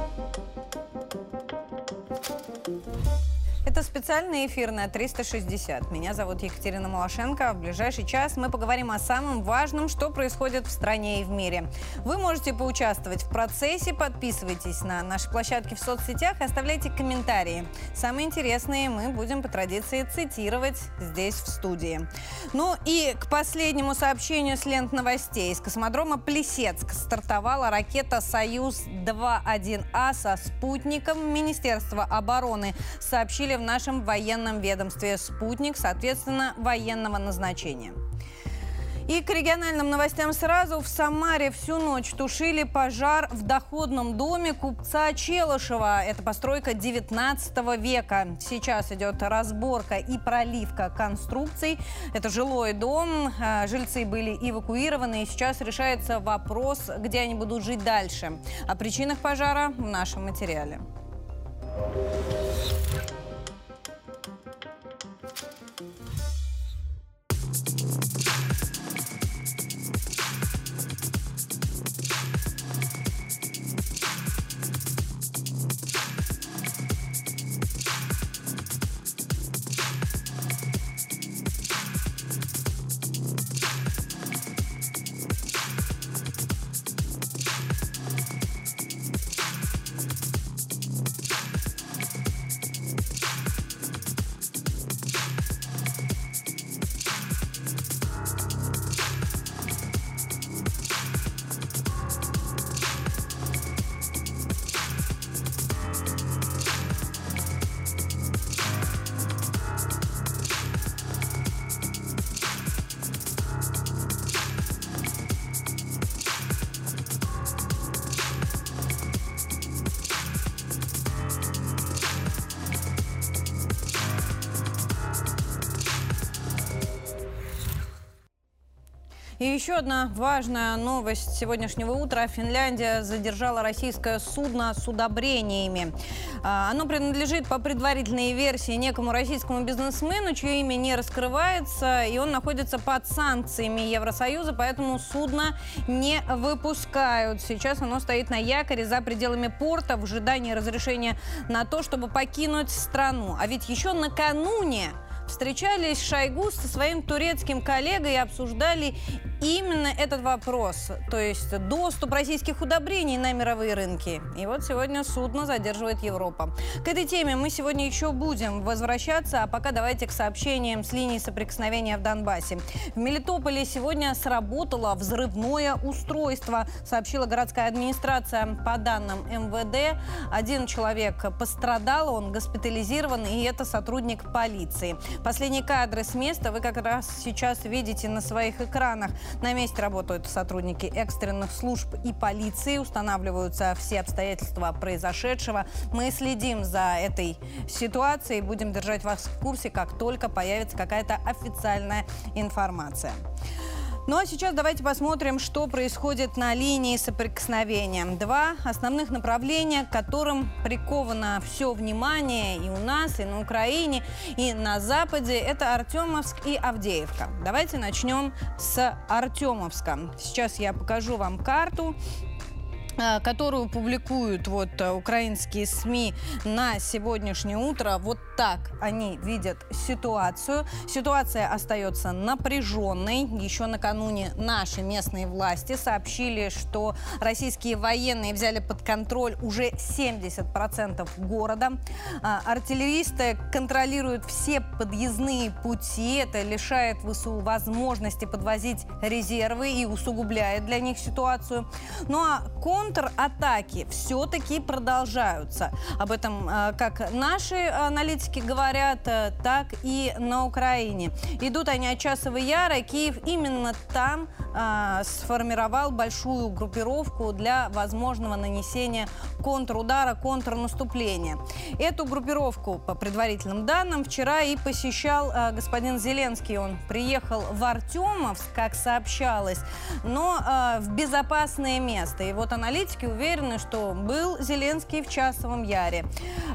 Thank you. Это специальный эфир на 360. Меня зовут Екатерина Малашенко. В ближайший час мы поговорим о самом важном, что происходит в стране и в мире. Вы можете поучаствовать в процессе. Подписывайтесь на наши площадки в соцсетях оставляйте комментарии. Самые интересные мы будем по традиции цитировать здесь, в студии. Ну и к последнему сообщению с лент новостей. Из космодрома Плесецк стартовала ракета «Союз-2.1А» со спутником. Министерство обороны сообщили в нашем военном ведомстве «Спутник», соответственно, военного назначения. И к региональным новостям сразу. В Самаре всю ночь тушили пожар в доходном доме купца Челышева. Это постройка 19 века. Сейчас идет разборка и проливка конструкций. Это жилой дом. А, жильцы были эвакуированы. И сейчас решается вопрос, где они будут жить дальше. О причинах пожара в нашем материале. И еще одна важная новость сегодняшнего утра. Финляндия задержала российское судно с удобрениями. А, оно принадлежит по предварительной версии некому российскому бизнесмену, чье имя не раскрывается, и он находится под санкциями Евросоюза, поэтому судно не выпускают. Сейчас оно стоит на якоре за пределами порта в ожидании разрешения на то, чтобы покинуть страну. А ведь еще накануне встречались Шойгу со своим турецким коллегой и обсуждали именно этот вопрос, то есть доступ российских удобрений на мировые рынки. И вот сегодня судно задерживает Европа. К этой теме мы сегодня еще будем возвращаться, а пока давайте к сообщениям с линии соприкосновения в Донбассе. В Мелитополе сегодня сработало взрывное устройство, сообщила городская администрация. По данным МВД, один человек пострадал, он госпитализирован, и это сотрудник полиции. Последние кадры с места вы как раз сейчас видите на своих экранах. На месте работают сотрудники экстренных служб и полиции, устанавливаются все обстоятельства произошедшего. Мы следим за этой ситуацией, будем держать вас в курсе, как только появится какая-то официальная информация. Ну а сейчас давайте посмотрим, что происходит на линии соприкосновения. Два основных направления, к которым приковано все внимание и у нас, и на Украине, и на Западе. Это Артемовск и Авдеевка. Давайте начнем с Артемовска. Сейчас я покажу вам карту. Э, которую публикуют вот э, украинские СМИ на сегодняшнее утро. Вот так они видят ситуацию. Ситуация остается напряженной. Еще накануне наши местные власти сообщили, что российские военные взяли под контроль уже 70% города. А, артиллеристы контролируют все подъездные пути. Это лишает ВСУ возможности подвозить резервы и усугубляет для них ситуацию. Ну а контратаки все-таки продолжаются. Об этом э, как наши аналитики говорят, э, так и на Украине. Идут они от Часова Яра. Киев именно там э, сформировал большую группировку для возможного нанесения контрудара, контрнаступления. Эту группировку, по предварительным данным, вчера и посещал э, господин Зеленский. Он приехал в Артемовск, как сообщалось, но э, в безопасное место. И вот аналитики уверены, что был Зеленский в Часовом Яре.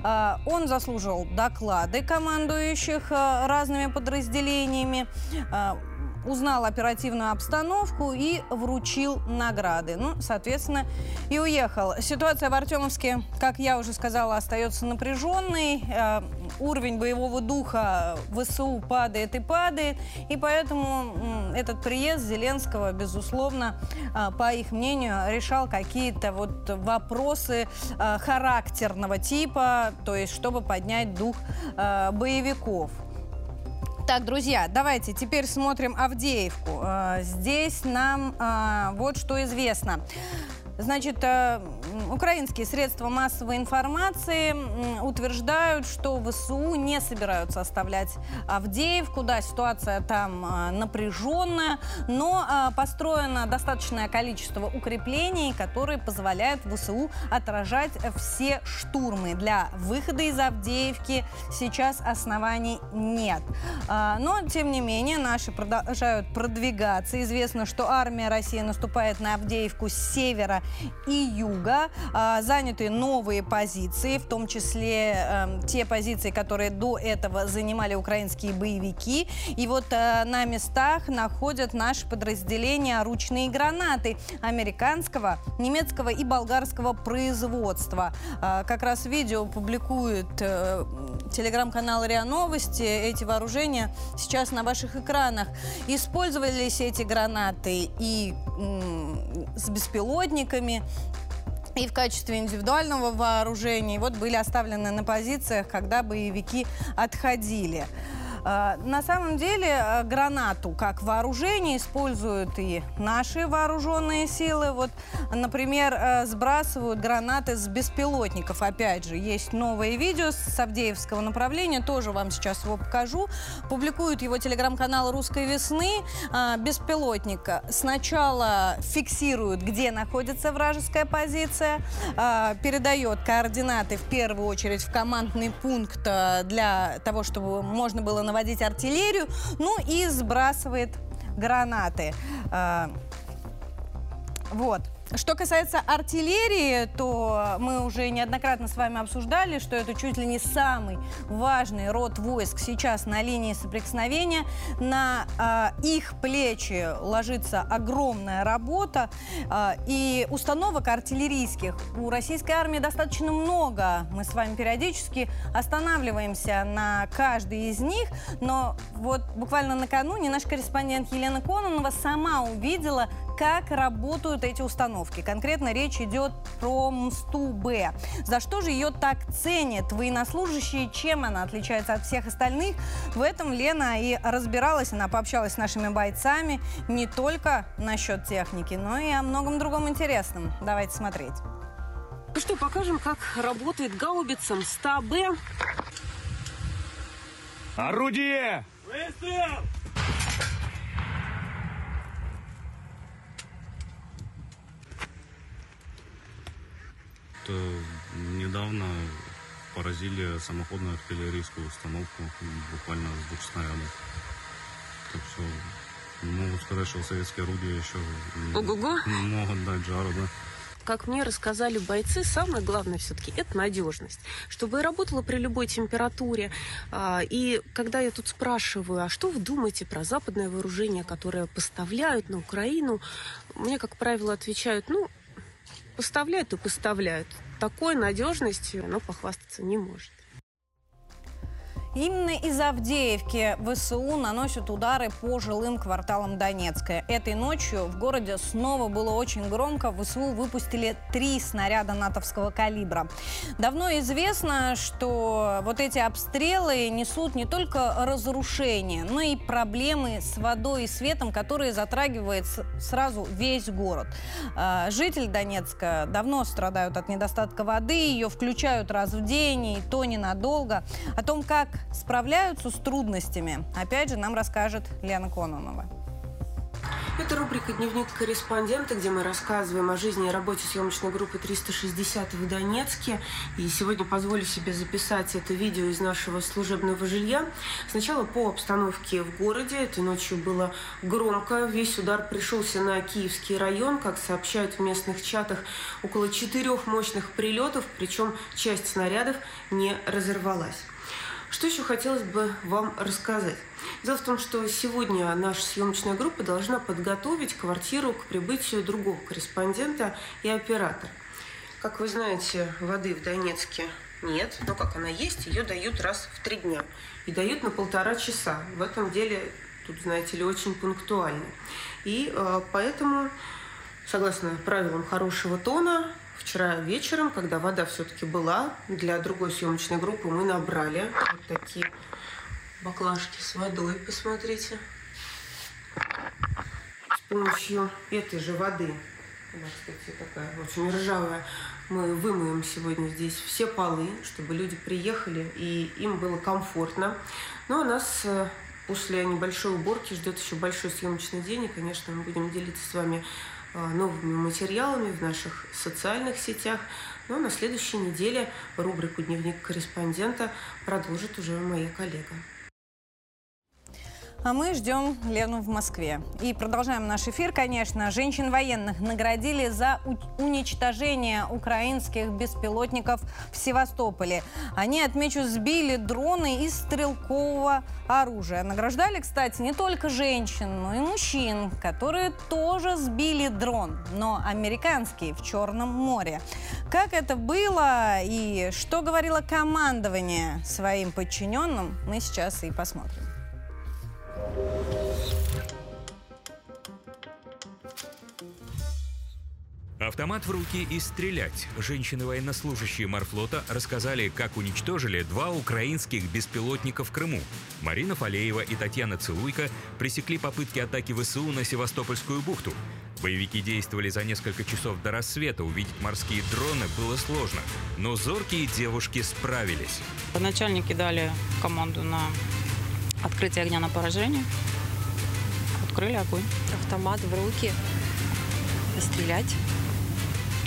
Э, он заслужил доклады командующих э, разными подразделениями. Узнал оперативную обстановку и вручил награды. Ну, соответственно, и уехал. Ситуация в Артемовске, как я уже сказала, остается напряженной. Э, уровень боевого духа ВСУ падает и падает. И поэтому этот приезд Зеленского, безусловно, э, по их мнению, решал какие-то вот вопросы э, характерного типа, то есть чтобы поднять дух боевиков. Так, друзья, давайте теперь смотрим Авдеевку. Здесь нам вот что известно. Значит, э, украинские средства массовой информации утверждают, что ВСУ не собираются оставлять Авдеевку. Да, ситуация там э, напряженная, но э, построено достаточное количество укреплений, которые позволяют ВСУ отражать все штурмы. Для выхода из Авдеевки сейчас оснований нет. Но, тем не менее, наши продолжают продвигаться. Известно, что армия России наступает на Авдеевку с севера и юга. А, заняты новые позиции, в том числе эм, те позиции, которые до этого занимали украинские боевики. И вот э, на местах находят наши подразделения ручные гранаты американского, немецкого и болгарского производства. А, как раз видео публикует э, телеграм-канал РИА Новости. Эти вооружения сейчас на ваших экранах. Использовались эти гранаты и с беспилотниками, и в качестве индивидуального вооружения. вот были оставлены на позициях, когда боевики отходили. А, на самом деле э, гранату как вооружение используют и наши вооруженные силы. Вот, например, э, сбрасывают гранаты с беспилотников. Опять же, есть новое видео с Авдеевского направления, тоже вам сейчас его покажу. Публикуют его телеграм-канал «Русской весны». А, беспилотника сначала фиксируют, где находится вражеская позиция, а, передает координаты в первую очередь в командный пункт для того, чтобы можно было наводить наводить артиллерию, ну и сбрасывает гранаты. А, вот. Что касается артиллерии, то мы уже неоднократно с вами обсуждали, что это чуть ли не самый важный род войск сейчас на линии соприкосновения. На э, их плечи ложится огромная работа. Э, и установок артиллерийских у российской армии достаточно много. Мы с вами периодически останавливаемся на каждой из них. Но вот буквально накануне наш корреспондент Елена Кононова сама увидела как работают эти установки. Конкретно речь идет про МСТУ-Б. За что же ее так ценят военнослужащие, чем она отличается от всех остальных? В этом Лена и разбиралась, она пообщалась с нашими бойцами не только насчет техники, но и о многом другом интересном. Давайте смотреть. Ну что, покажем, как работает гаубица МСТА-Б. Орудие! Выстрел! Недавно поразили самоходную артиллерийскую установку буквально с двух снарядов. Так что могу сказать, что советские орудия еще Ого-го. могут дать жару, да. Как мне рассказали бойцы, самое главное все-таки это надежность. Чтобы работала при любой температуре. А, и когда я тут спрашиваю, а что вы думаете про западное вооружение, которое поставляют на Украину, мне, как правило, отвечают, ну, Поставляют и поставляют. Такой надежностью оно похвастаться не может. Именно из Авдеевки ВСУ наносят удары по жилым кварталам Донецка. Этой ночью в городе снова было очень громко. ВСУ выпустили три снаряда натовского калибра. Давно известно, что вот эти обстрелы несут не только разрушения, но и проблемы с водой и светом, которые затрагивают сразу весь город. А, жители Донецка давно страдают от недостатка воды, ее включают раз в день, и то ненадолго. О том, как справляются с трудностями, опять же, нам расскажет Лена Кононова. Это рубрика «Дневник корреспондента», где мы рассказываем о жизни и работе съемочной группы 360 в Донецке. И сегодня позволю себе записать это видео из нашего служебного жилья. Сначала по обстановке в городе. Этой ночью было громко. Весь удар пришелся на Киевский район. Как сообщают в местных чатах, около четырех мощных прилетов, причем часть снарядов не разорвалась. Что еще хотелось бы вам рассказать? Дело в том, что сегодня наша съемочная группа должна подготовить квартиру к прибытию другого корреспондента и оператора. Как вы знаете, воды в Донецке нет, но как она есть, ее дают раз в три дня. И дают на полтора часа. В этом деле, тут, знаете ли, очень пунктуально. И э, поэтому, согласно правилам хорошего тона, вчера вечером, когда вода все-таки была, для другой съемочной группы мы набрали вот такие баклажки с водой, посмотрите. С помощью этой же воды, она, кстати, такая очень ржавая, мы вымоем сегодня здесь все полы, чтобы люди приехали и им было комфортно. Ну, а нас э, после небольшой уборки ждет еще большой съемочный день. И, конечно, мы будем делиться с вами новыми материалами в наших социальных сетях. Но на следующей неделе рубрику «Дневник корреспондента» продолжит уже моя коллега. А мы ждем Лену в Москве. И продолжаем наш эфир, конечно. Женщин военных наградили за уничтожение украинских беспилотников в Севастополе. Они, отмечу, сбили дроны из стрелкового оружия. Награждали, кстати, не только женщин, но и мужчин, которые тоже сбили дрон, но американский в Черном море. Как это было и что говорило командование своим подчиненным, мы сейчас и посмотрим. Автомат в руки и стрелять. Женщины-военнослужащие морфлота рассказали, как уничтожили два украинских беспилотника в Крыму. Марина Фалеева и Татьяна Целуйко пресекли попытки атаки ВСУ на Севастопольскую бухту. Боевики действовали за несколько часов до рассвета. Увидеть морские дроны было сложно. Но зоркие девушки справились. Начальники дали команду на открытие огня на поражение. Открыли огонь. Автомат в руки. Стрелять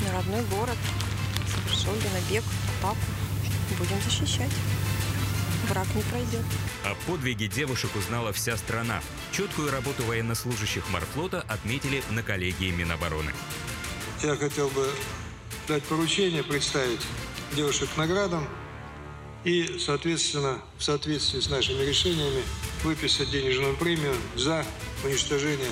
на родной город. Совершили набег, атаку. Будем защищать. Враг не пройдет. О подвиге девушек узнала вся страна. Четкую работу военнослужащих морфлота отметили на коллегии Минобороны. Я хотел бы дать поручение представить девушек к наградам и, соответственно, в соответствии с нашими решениями выписать денежную премию за уничтожение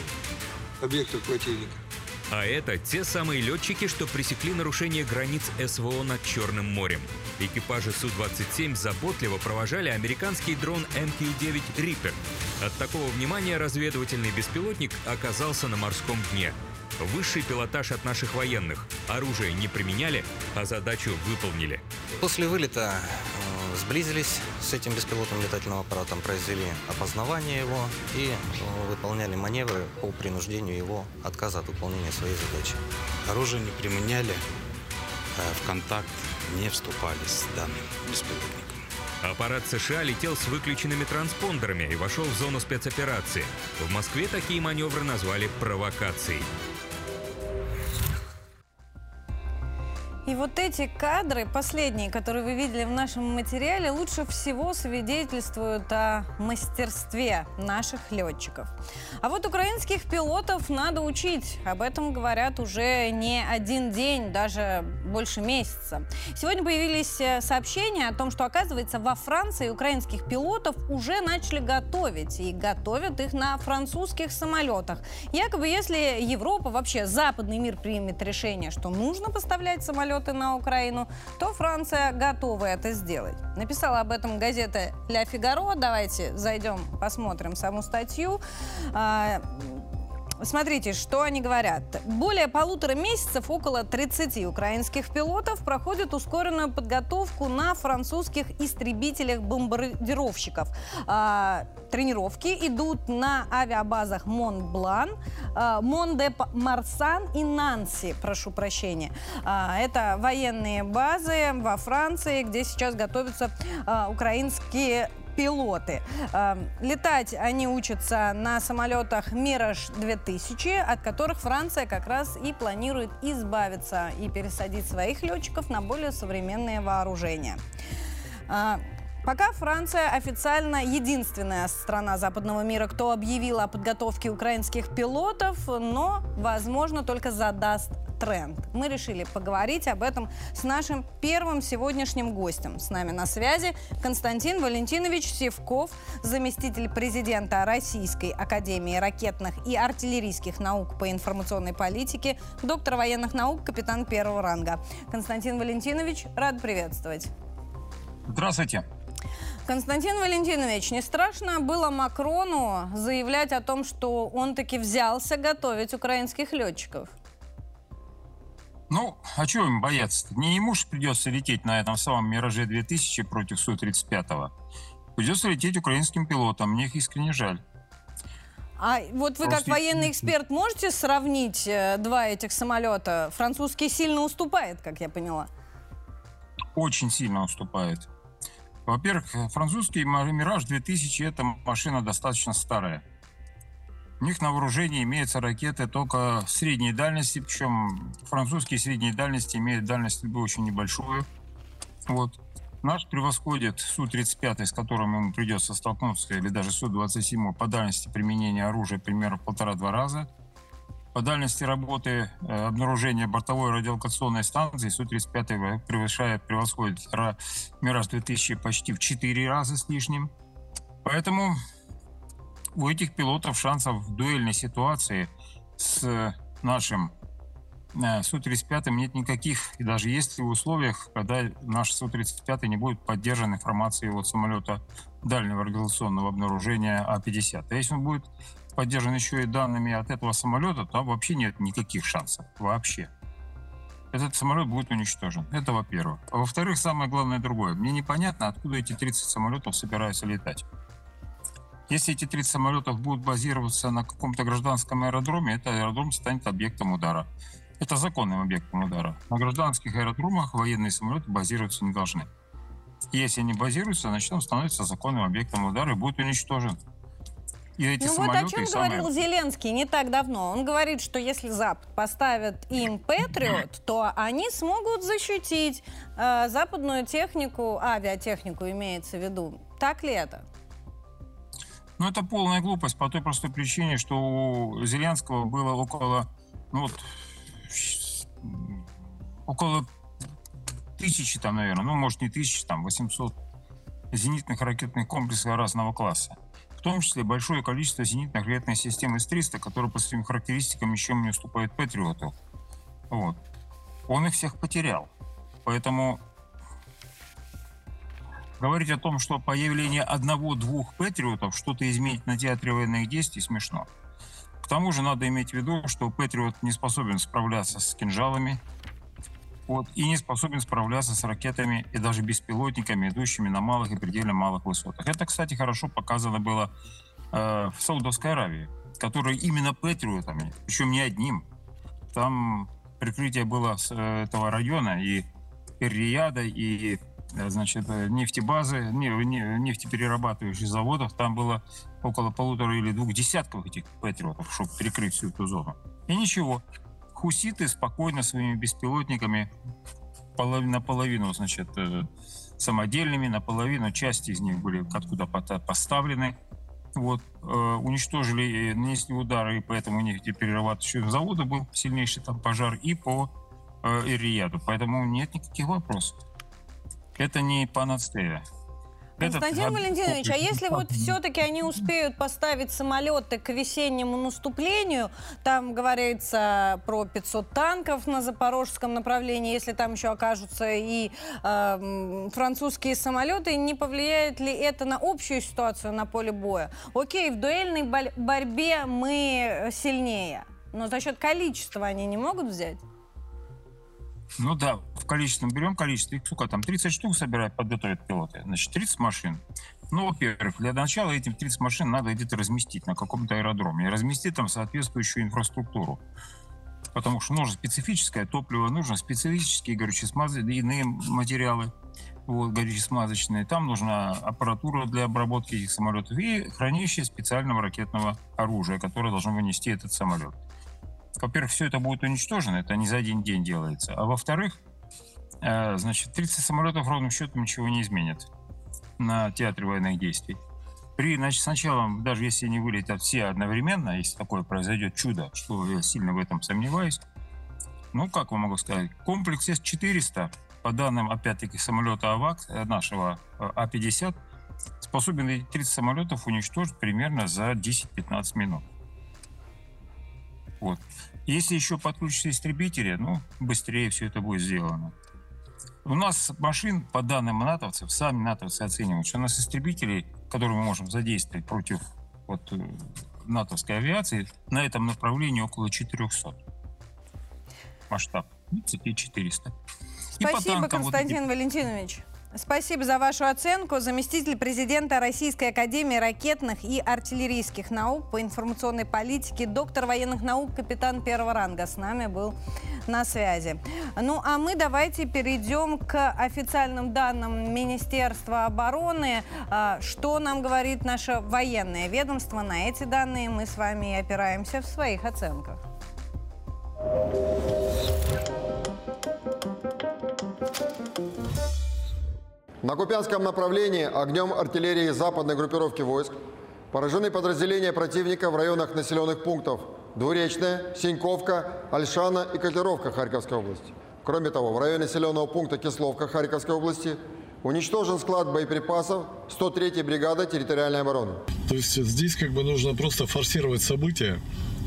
объектов противника. А это те самые летчики, что пресекли нарушение границ СВО над Черным морем. Экипажи Су-27 заботливо провожали американский дрон МК-9 «Риппер». От такого внимания разведывательный беспилотник оказался на морском дне. Высший пилотаж от наших военных. Оружие не применяли, а задачу выполнили. После вылета э, сблизились с этим беспилотным летательным аппаратом, произвели опознавание его и э, выполняли маневры по принуждению его отказа от выполнения своей задачи. Оружие не применяли, э, в контакт не вступали с данным беспилотником. Аппарат США летел с выключенными транспондерами и вошел в зону спецоперации. В Москве такие маневры назвали провокацией. И вот эти кадры, последние, которые вы видели в нашем материале, лучше всего свидетельствуют о мастерстве наших летчиков. А вот украинских пилотов надо учить. Об этом говорят уже не один день, даже больше месяца. Сегодня появились э, сообщения о том, что, оказывается, во Франции украинских пилотов уже начали готовить. И готовят их на французских самолетах. Якобы, если Европа, вообще западный мир примет решение, что нужно поставлять самолеты самолеты на Украину, то Франция готова это сделать. Написала об этом газета «Ля Фигаро». Давайте зайдем, посмотрим саму статью. Смотрите, что они говорят. Более полутора месяцев около 30 украинских пилотов проходят ускоренную подготовку на французских истребителях-бомбардировщиков. А, тренировки идут на авиабазах Монблан, а, Монде-Марсан и Нанси, прошу прощения. А, это военные базы во Франции, где сейчас готовятся а, украинские пилоты. Э, летать они учатся на самолетах «Мираж-2000», от которых Франция как раз и планирует избавиться и пересадить своих летчиков на более современные вооружения. Пока Франция официально единственная страна западного мира, кто объявила о подготовке украинских пилотов, но, возможно, только задаст тренд. Мы решили поговорить об этом с нашим первым сегодняшним гостем. С нами на связи Константин Валентинович Севков, заместитель президента Российской Академии ракетных и артиллерийских наук по информационной политике, доктор военных наук, капитан первого ранга. Константин Валентинович, рад приветствовать. Здравствуйте. Константин Валентинович, не страшно было Макрону заявлять о том, что он таки взялся готовить украинских летчиков? Ну, а чего им бояться? -то? Не ему же придется лететь на этом самом «Мираже-2000» против Су-35. Придется лететь украинским пилотам. Мне их искренне жаль. А вот вы Просто... как военный эксперт можете сравнить э, два этих самолета? Французский сильно уступает, как я поняла. Очень сильно уступает. Во-первых, французский «Мираж 2000» — это машина достаточно старая. У них на вооружении имеются ракеты только средней дальности, причем французские средние дальности имеют дальность очень небольшую. Вот. Наш превосходит Су-35, с которым ему придется столкнуться, или даже Су-27 по дальности применения оружия примерно в полтора-два раза – по дальности работы э, обнаружения бортовой радиолокационной станции Су-35 превышает, превосходит Мираж-2000 почти в 4 раза с лишним. Поэтому у этих пилотов шансов в дуэльной ситуации с нашим э, Су-35 нет никаких. И даже если в условиях, когда наш Су-35 не будет поддержан информацией от самолета дальнего радиационного обнаружения А-50. А если он будет поддержан еще и данными от этого самолета, там вообще нет никаких шансов. Вообще. Этот самолет будет уничтожен. Это во-первых. А во-вторых, самое главное другое. Мне непонятно, откуда эти 30 самолетов собираются летать. Если эти 30 самолетов будут базироваться на каком-то гражданском аэродроме, этот аэродром станет объектом удара. Это законным объектом удара. На гражданских аэродромах военные самолеты базироваться не должны. если они базируются, значит он становится законным объектом удара и будет уничтожен. И эти ну вот о чем говорил самые... Зеленский не так давно. Он говорит, что если Запад поставит им Патриот, то они смогут защитить э, западную технику, авиатехнику имеется в виду. Так ли это? Ну, это полная глупость по той простой причине, что у Зеленского было около, ну вот, около тысячи там, наверное, ну, может, не тысячи, там, 800 зенитных ракетных комплексов разного класса том числе большое количество зенитных ракетных систем С-300, которые по своим характеристикам ничем не уступают Патриоту. Вот. Он их всех потерял. Поэтому говорить о том, что появление одного-двух Патриотов что-то изменит на театре военных действий, смешно. К тому же надо иметь в виду, что Патриот не способен справляться с кинжалами, вот, и не способен справляться с ракетами и даже беспилотниками, идущими на малых и предельно малых высотах. Это, кстати, хорошо показано было э, в Саудовской Аравии, которые именно патриотами, причем не одним. Там прикрытие было с э, этого района и Эр-Рияда, и э, значит, э, нефтебазы, не, не, нефтеперерабатывающих заводов. Там было около полутора или двух десятков этих патриотов, чтобы прикрыть всю эту зону. И ничего хуситы спокойно своими беспилотниками наполовину, значит, э, самодельными, наполовину части из них были откуда поставлены. Вот, э, уничтожили, нанесли удары, и поэтому у них теперь перерабатывающего завода был сильнейший там пожар, и по э, Ирияду. Поэтому нет никаких вопросов. Это не панацея. Константин Этот... Валентинович, а если вот все-таки они успеют поставить самолеты к весеннему наступлению, там говорится про 500 танков на запорожском направлении, если там еще окажутся и э, французские самолеты, не повлияет ли это на общую ситуацию на поле боя? Окей, в дуэльной борьбе мы сильнее, но за счет количества они не могут взять? Ну да, в количественном берем количество. Их сколько там? 30 штук собирают, подготовят пилоты. Значит, 30 машин. Ну, во-первых, для начала этим 30 машин надо где-то разместить на каком-то аэродроме. И разместить там соответствующую инфраструктуру. Потому что нужно специфическое топливо, нужно специфические горюче-смазочные материалы, вот, горюче-смазочные. Там нужна аппаратура для обработки этих самолетов и хранилище специального ракетного оружия, которое должно вынести этот самолет во-первых, все это будет уничтожено, это не за один день делается. А во-вторых, э, значит, 30 самолетов ровным счетом ничего не изменит на театре военных действий. При, значит, сначала, даже если они вылетят все одновременно, если такое произойдет чудо, что я сильно в этом сомневаюсь, Ну, как вам могу сказать? Комплекс С-400, по данным, опять-таки, самолета АВАК, э, нашего э, А-50, способен эти 30 самолетов уничтожить примерно за 10-15 минут. Вот. Если еще подключатся истребители, ну, быстрее все это будет сделано. У нас машин, по данным натовцев, сами натовцы оценивают, что у нас истребителей, которые мы можем задействовать против вот, э, натовской авиации, на этом направлении около 400. Масштаб 400. Спасибо, Константин эти... Валентинович. Спасибо за вашу оценку. Заместитель президента Российской Академии ракетных и артиллерийских наук по информационной политике, доктор военных наук, капитан первого ранга с нами был на связи. Ну, а мы давайте перейдем к официальным данным Министерства обороны. А, что нам говорит наше военное ведомство? На эти данные мы с вами и опираемся в своих оценках. На Купянском направлении огнем артиллерии западной группировки войск поражены подразделения противника в районах населенных пунктов Двуречная, Синьковка, Альшана и Котлеровка Харьковской области. Кроме того, в районе населенного пункта Кисловка Харьковской области уничтожен склад боеприпасов 103-й бригады территориальной обороны. То есть здесь как бы нужно просто форсировать события,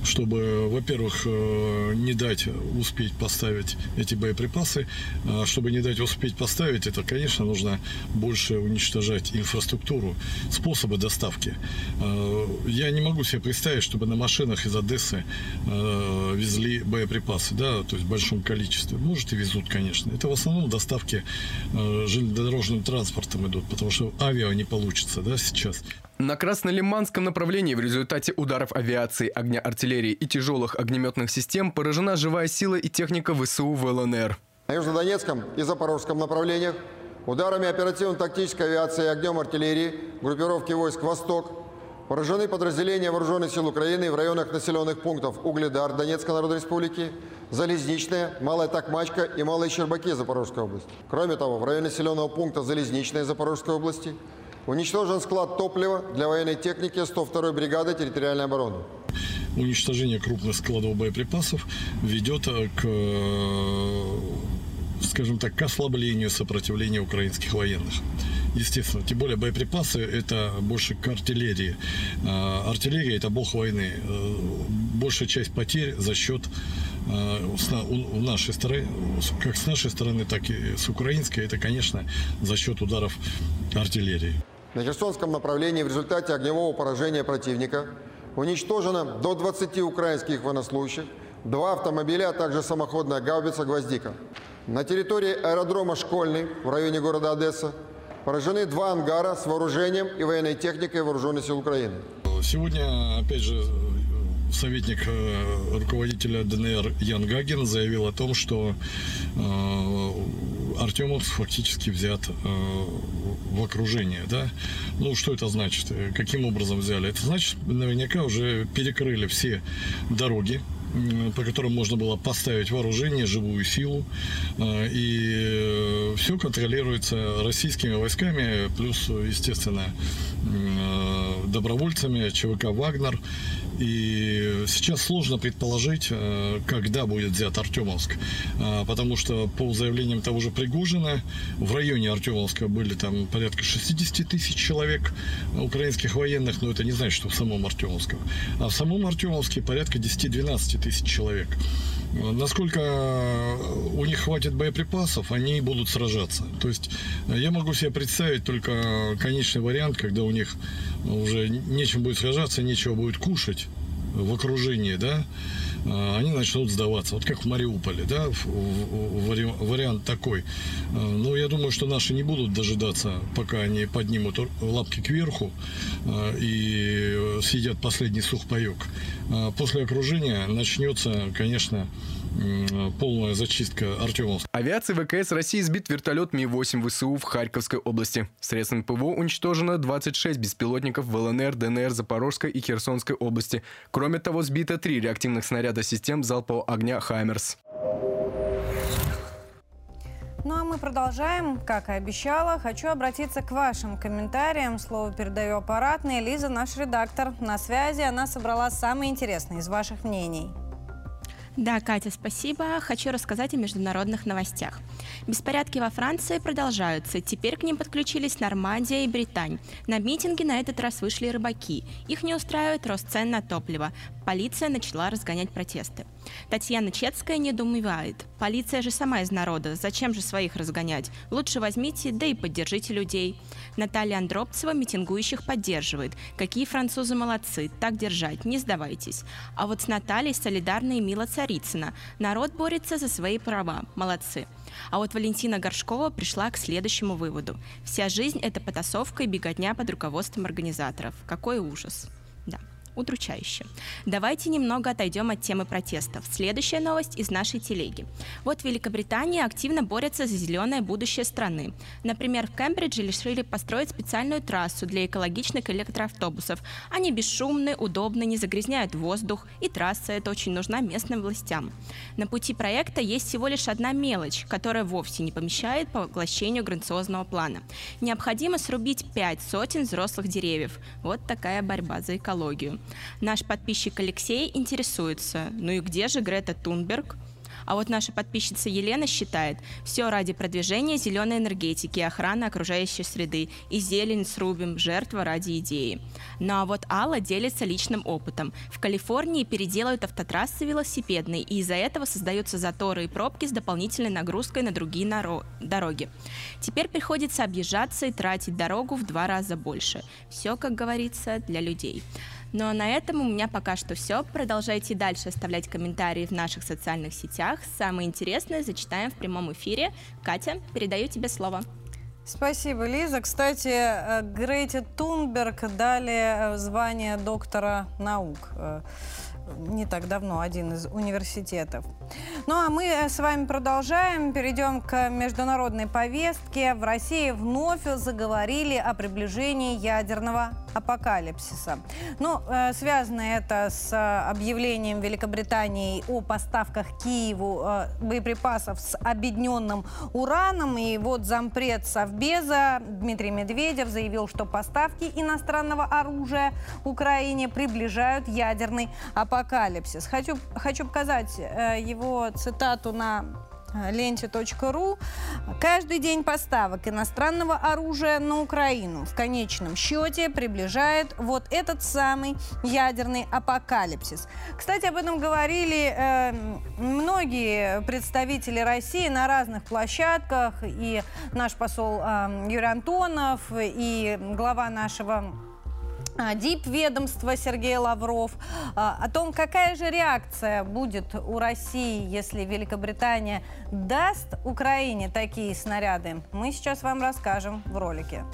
чтобы, во-первых, э, не дать успеть поставить эти боеприпасы. А чтобы не дать успеть поставить, это, конечно, нужно больше уничтожать инфраструктуру, способы доставки. Э, я не могу себе представить, чтобы на машинах из Одессы э, везли боеприпасы, да, то есть в большом количестве. Может и везут, конечно. Это в основном доставки железнодорожным транспортом идут, потому что авиа не получится, да, сейчас. На Краснолиманском направлении в результате ударов авиации, огня артиллерии и тяжелых огнеметных систем поражена живая сила и техника ВСУ в ЛНР. На Южнодонецком и Запорожском направлениях ударами оперативно-тактической авиации и огнем артиллерии группировки войск «Восток» поражены подразделения Вооруженных сил Украины в районах населенных пунктов Угледар Донецкой Народной Республики, Залезничная, Малая Такмачка и Малые Щербаки Запорожской области. Кроме того, в районе населенного пункта Залезничная Запорожской области – Уничтожен склад топлива для военной техники 102-й бригады территориальной обороны. Уничтожение крупных складов боеприпасов ведет э, к, э, скажем так, к ослаблению сопротивления украинских военных. Естественно, тем более боеприпасы это больше к артиллерии. А, артиллерия это бог войны. Э, большая часть потерь за счет у нашей стороны, как с нашей стороны, так и с украинской, это, конечно, за счет ударов артиллерии. На Херсонском направлении в результате огневого поражения противника уничтожено до 20 украинских военнослужащих, два автомобиля, а также самоходная гаубица «Гвоздика». На территории аэродрома «Школьный» в районе города Одесса поражены два ангара с вооружением и военной техникой Вооруженных сил Украины. Сегодня, опять же, советник э, руководителя ДНР Ян Гагин заявил о том, что э, Артемовск фактически взят э, в окружение, да? Ну, что это значит? Каким образом взяли? Это значит, наверняка уже перекрыли все дороги, по которым можно было поставить вооружение, живую силу. И все контролируется российскими войсками, плюс, естественно, добровольцами ЧВК «Вагнер». И сейчас сложно предположить, э, когда будет взят Артемовск. Э, потому что по заявлениям того же Пригожина в районе Артемовска были там порядка 60 тысяч человек украинских военных, но это не значит, что в самом Артемовске. А в самом Артемовске порядка 10-12 тысяч человек. Насколько у них хватит боеприпасов, они будут сражаться. То есть я могу себе представить только конечный вариант, когда у них уже нечем будет сражаться, нечего будет кушать в окружении, да, они начнут сдаваться. Вот как в Мариуполе, да, вариант такой. А, но я думаю, что наши не будут дожидаться, пока они поднимут лапки кверху а, и съедят последний сухпайок. После окружения начнется, конечно, полная зачистка Артемовска. Авиация ВКС России сбит вертолет Ми-8 ВСУ в Харьковской области. Средствами ПВО уничтожено 26 беспилотников в ЛНР, ДНР, Запорожской и Херсонской области. Кроме того, сбито три реактивных снаряда систем залпового огня «Хаймерс». Ну а мы продолжаем. Как и обещала, хочу обратиться к вашим комментариям. Слово передаю аппаратной. Лиза, наш редактор, на связи. Она собрала самые интересные из ваших мнений. Да, Катя, спасибо. Хочу рассказать о международных новостях. Беспорядки во Франции продолжаются. Теперь к ним подключились Нормандия и Британь. На митинги на этот раз вышли рыбаки. Их не устраивает рост цен на топливо. Полиция начала разгонять протесты. Татьяна Чецкая недоумевает. Полиция же сама из народа. Зачем же своих разгонять? Лучше возьмите, да и поддержите людей. Наталья Андропцева митингующих поддерживает. Какие французы молодцы. Так держать, не сдавайтесь. А вот с Натальей солидарна и Мила Царицына. Народ борется за свои права. Молодцы. А вот Валентина Горшкова пришла к следующему выводу. Вся жизнь – это потасовка и беготня под руководством организаторов. Какой ужас. Удручающе. Давайте немного отойдем от темы протестов. Следующая новость из нашей телеги. Вот Великобритания активно борется за зеленое будущее страны. Например, в Кембридже решили построить специальную трассу для экологичных электроавтобусов. Они бесшумны, удобны, не загрязняют воздух, и трасса эта очень нужна местным властям. На пути проекта есть всего лишь одна мелочь, которая вовсе не помещает по поглощению грандиозного плана. Необходимо срубить пять сотен взрослых деревьев. Вот такая борьба за экологию. Наш подписчик Алексей интересуется, ну и где же Грета Тунберг? А вот наша подписчица Елена считает, все ради продвижения зеленой энергетики охраны окружающей среды. И зелень срубим, жертва ради идеи. Ну а вот Алла делится личным опытом. В Калифорнии переделают автотрассы велосипедные, и из-за этого создаются заторы и пробки с дополнительной нагрузкой на другие наро- дороги. Теперь приходится объезжаться и тратить дорогу в два раза больше. Все, как говорится, для людей. Ну а на этом у меня пока что все. Продолжайте дальше оставлять комментарии в наших социальных сетях. Самое интересное зачитаем в прямом эфире. Катя, передаю тебе слово. Спасибо, Лиза. Кстати, э, Грете Тунберг дали э, звание доктора наук. Э, не так давно один из университетов. Ну а мы э, с вами продолжаем. Перейдем к международной повестке. В России вновь заговорили о приближении ядерного апокалипсиса. Ну, э, связано это с э, объявлением Великобритании о поставках Киеву боеприпасов с объединенным ураном. И вот зампред Совбеза Дмитрий Медведев заявил, что поставки иностранного оружия Украине приближают ядерный апокалипсис апокалипсис. Хочу, хочу показать э, его цитату на э, ленте.ру. Каждый день поставок иностранного оружия на Украину в конечном счете приближает вот этот самый ядерный апокалипсис. Кстати, об этом говорили э, многие представители России на разных площадках. И наш посол э, Юрий Антонов, и глава нашего а, ДИП ведомства Сергей Лавров а, о том, какая же реакция будет у России, если Великобритания даст Украине такие снаряды, мы сейчас вам расскажем в ролике.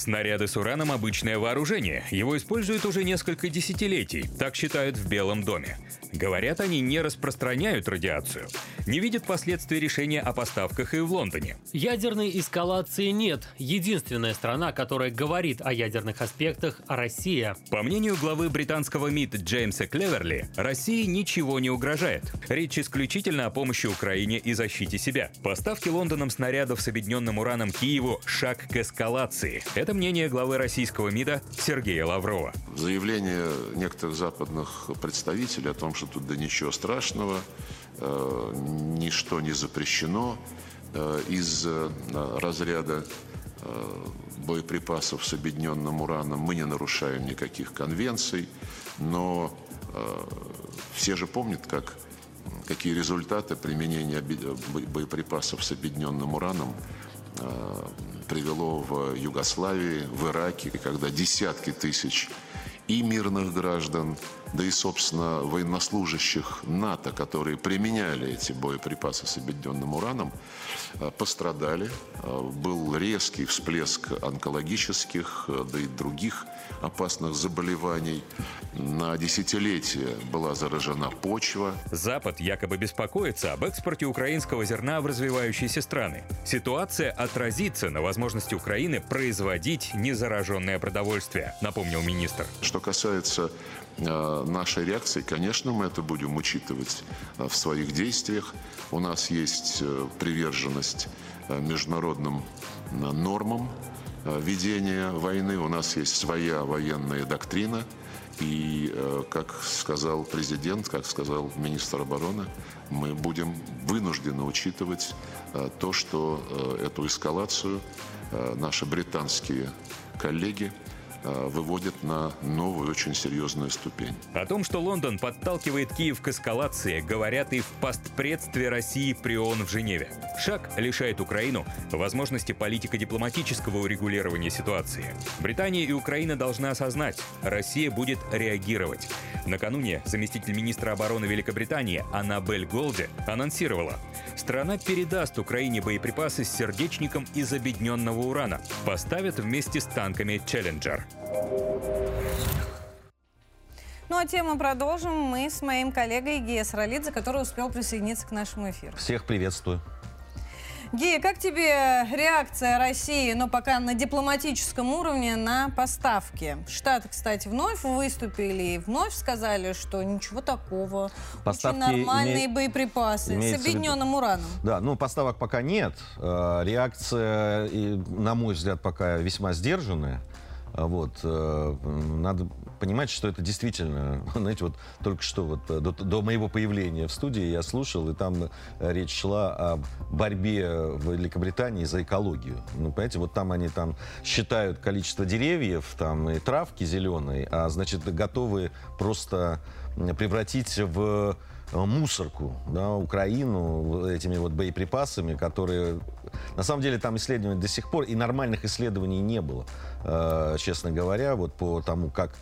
Снаряды с ураном – обычное вооружение. Его используют уже несколько десятилетий, так считают в Белом доме. Говорят, они не распространяют радиацию. Не видят последствий решения о поставках и в Лондоне. Ядерной эскалации нет. Единственная страна, которая говорит о ядерных аспектах – Россия. По мнению главы британского МИД Джеймса Клеверли, России ничего не угрожает. Речь исключительно о помощи Украине и защите себя. Поставки Лондоном снарядов с объединенным ураном Киеву – шаг к эскалации. Это это мнение главы российского МИДа Сергея Лаврова. Заявление некоторых западных представителей о том, что тут да ничего страшного, э, ничто не запрещено э, из э, разряда э, боеприпасов с объединенным ураном. Мы не нарушаем никаких конвенций, но э, все же помнят, как, какие результаты применения боеприпасов с объединенным ураном Э, привело в Югославии, в Ираке, когда десятки тысяч и мирных граждан, да и, собственно, военнослужащих НАТО, которые применяли эти боеприпасы с объединенным ураном, э, пострадали. Э, был резкий всплеск онкологических, да и других опасных заболеваний. На десятилетия была заражена почва. Запад якобы беспокоится об экспорте украинского зерна в развивающиеся страны. Ситуация отразится на возможности Украины производить незараженное продовольствие, напомнил министр. Что касается э, нашей реакции, конечно, мы это будем учитывать э, в своих действиях. У нас есть э, приверженность международным нормам, ведения войны. У нас есть своя военная доктрина. И, э, как сказал президент, как сказал министр обороны, мы будем вынуждены учитывать э, то, что эту эскалацию наши британские коллеги Э, выводит на новую очень серьезную ступень. О том, что Лондон подталкивает Киев к эскалации, говорят и в постпредстве России при ООН в Женеве. Шаг лишает Украину возможности политико-дипломатического урегулирования ситуации. Британия и Украина должны осознать, Россия будет реагировать. Накануне заместитель министра обороны Великобритании Аннабель Голди анонсировала, страна передаст Украине боеприпасы с сердечником из объединенного урана, поставят вместе с танками «Челленджер». Ну а тему продолжим мы с моим коллегой Гия Саралидзе, который успел присоединиться к нашему эфиру. Всех приветствую. Гия, как тебе реакция России, но пока на дипломатическом уровне, на поставки? Штаты, кстати, вновь выступили и вновь сказали, что ничего такого. Поставки Очень нормальные име... боеприпасы с объединенным ураном. Да, ну поставок пока нет. Э, реакция, на мой взгляд, пока весьма сдержанная. А вот. Э, надо понимать, что это действительно, знаете, вот только что вот э, до, до моего появления в студии я слушал, и там э, речь шла о борьбе в Великобритании за экологию. Ну, понимаете, вот там они там считают количество деревьев, там и травки зеленой, а значит готовы просто превратить в мусорку, да, Украину этими вот боеприпасами, которые... На самом деле там исследований до сих пор и нормальных исследований не было, честно говоря, вот по тому, как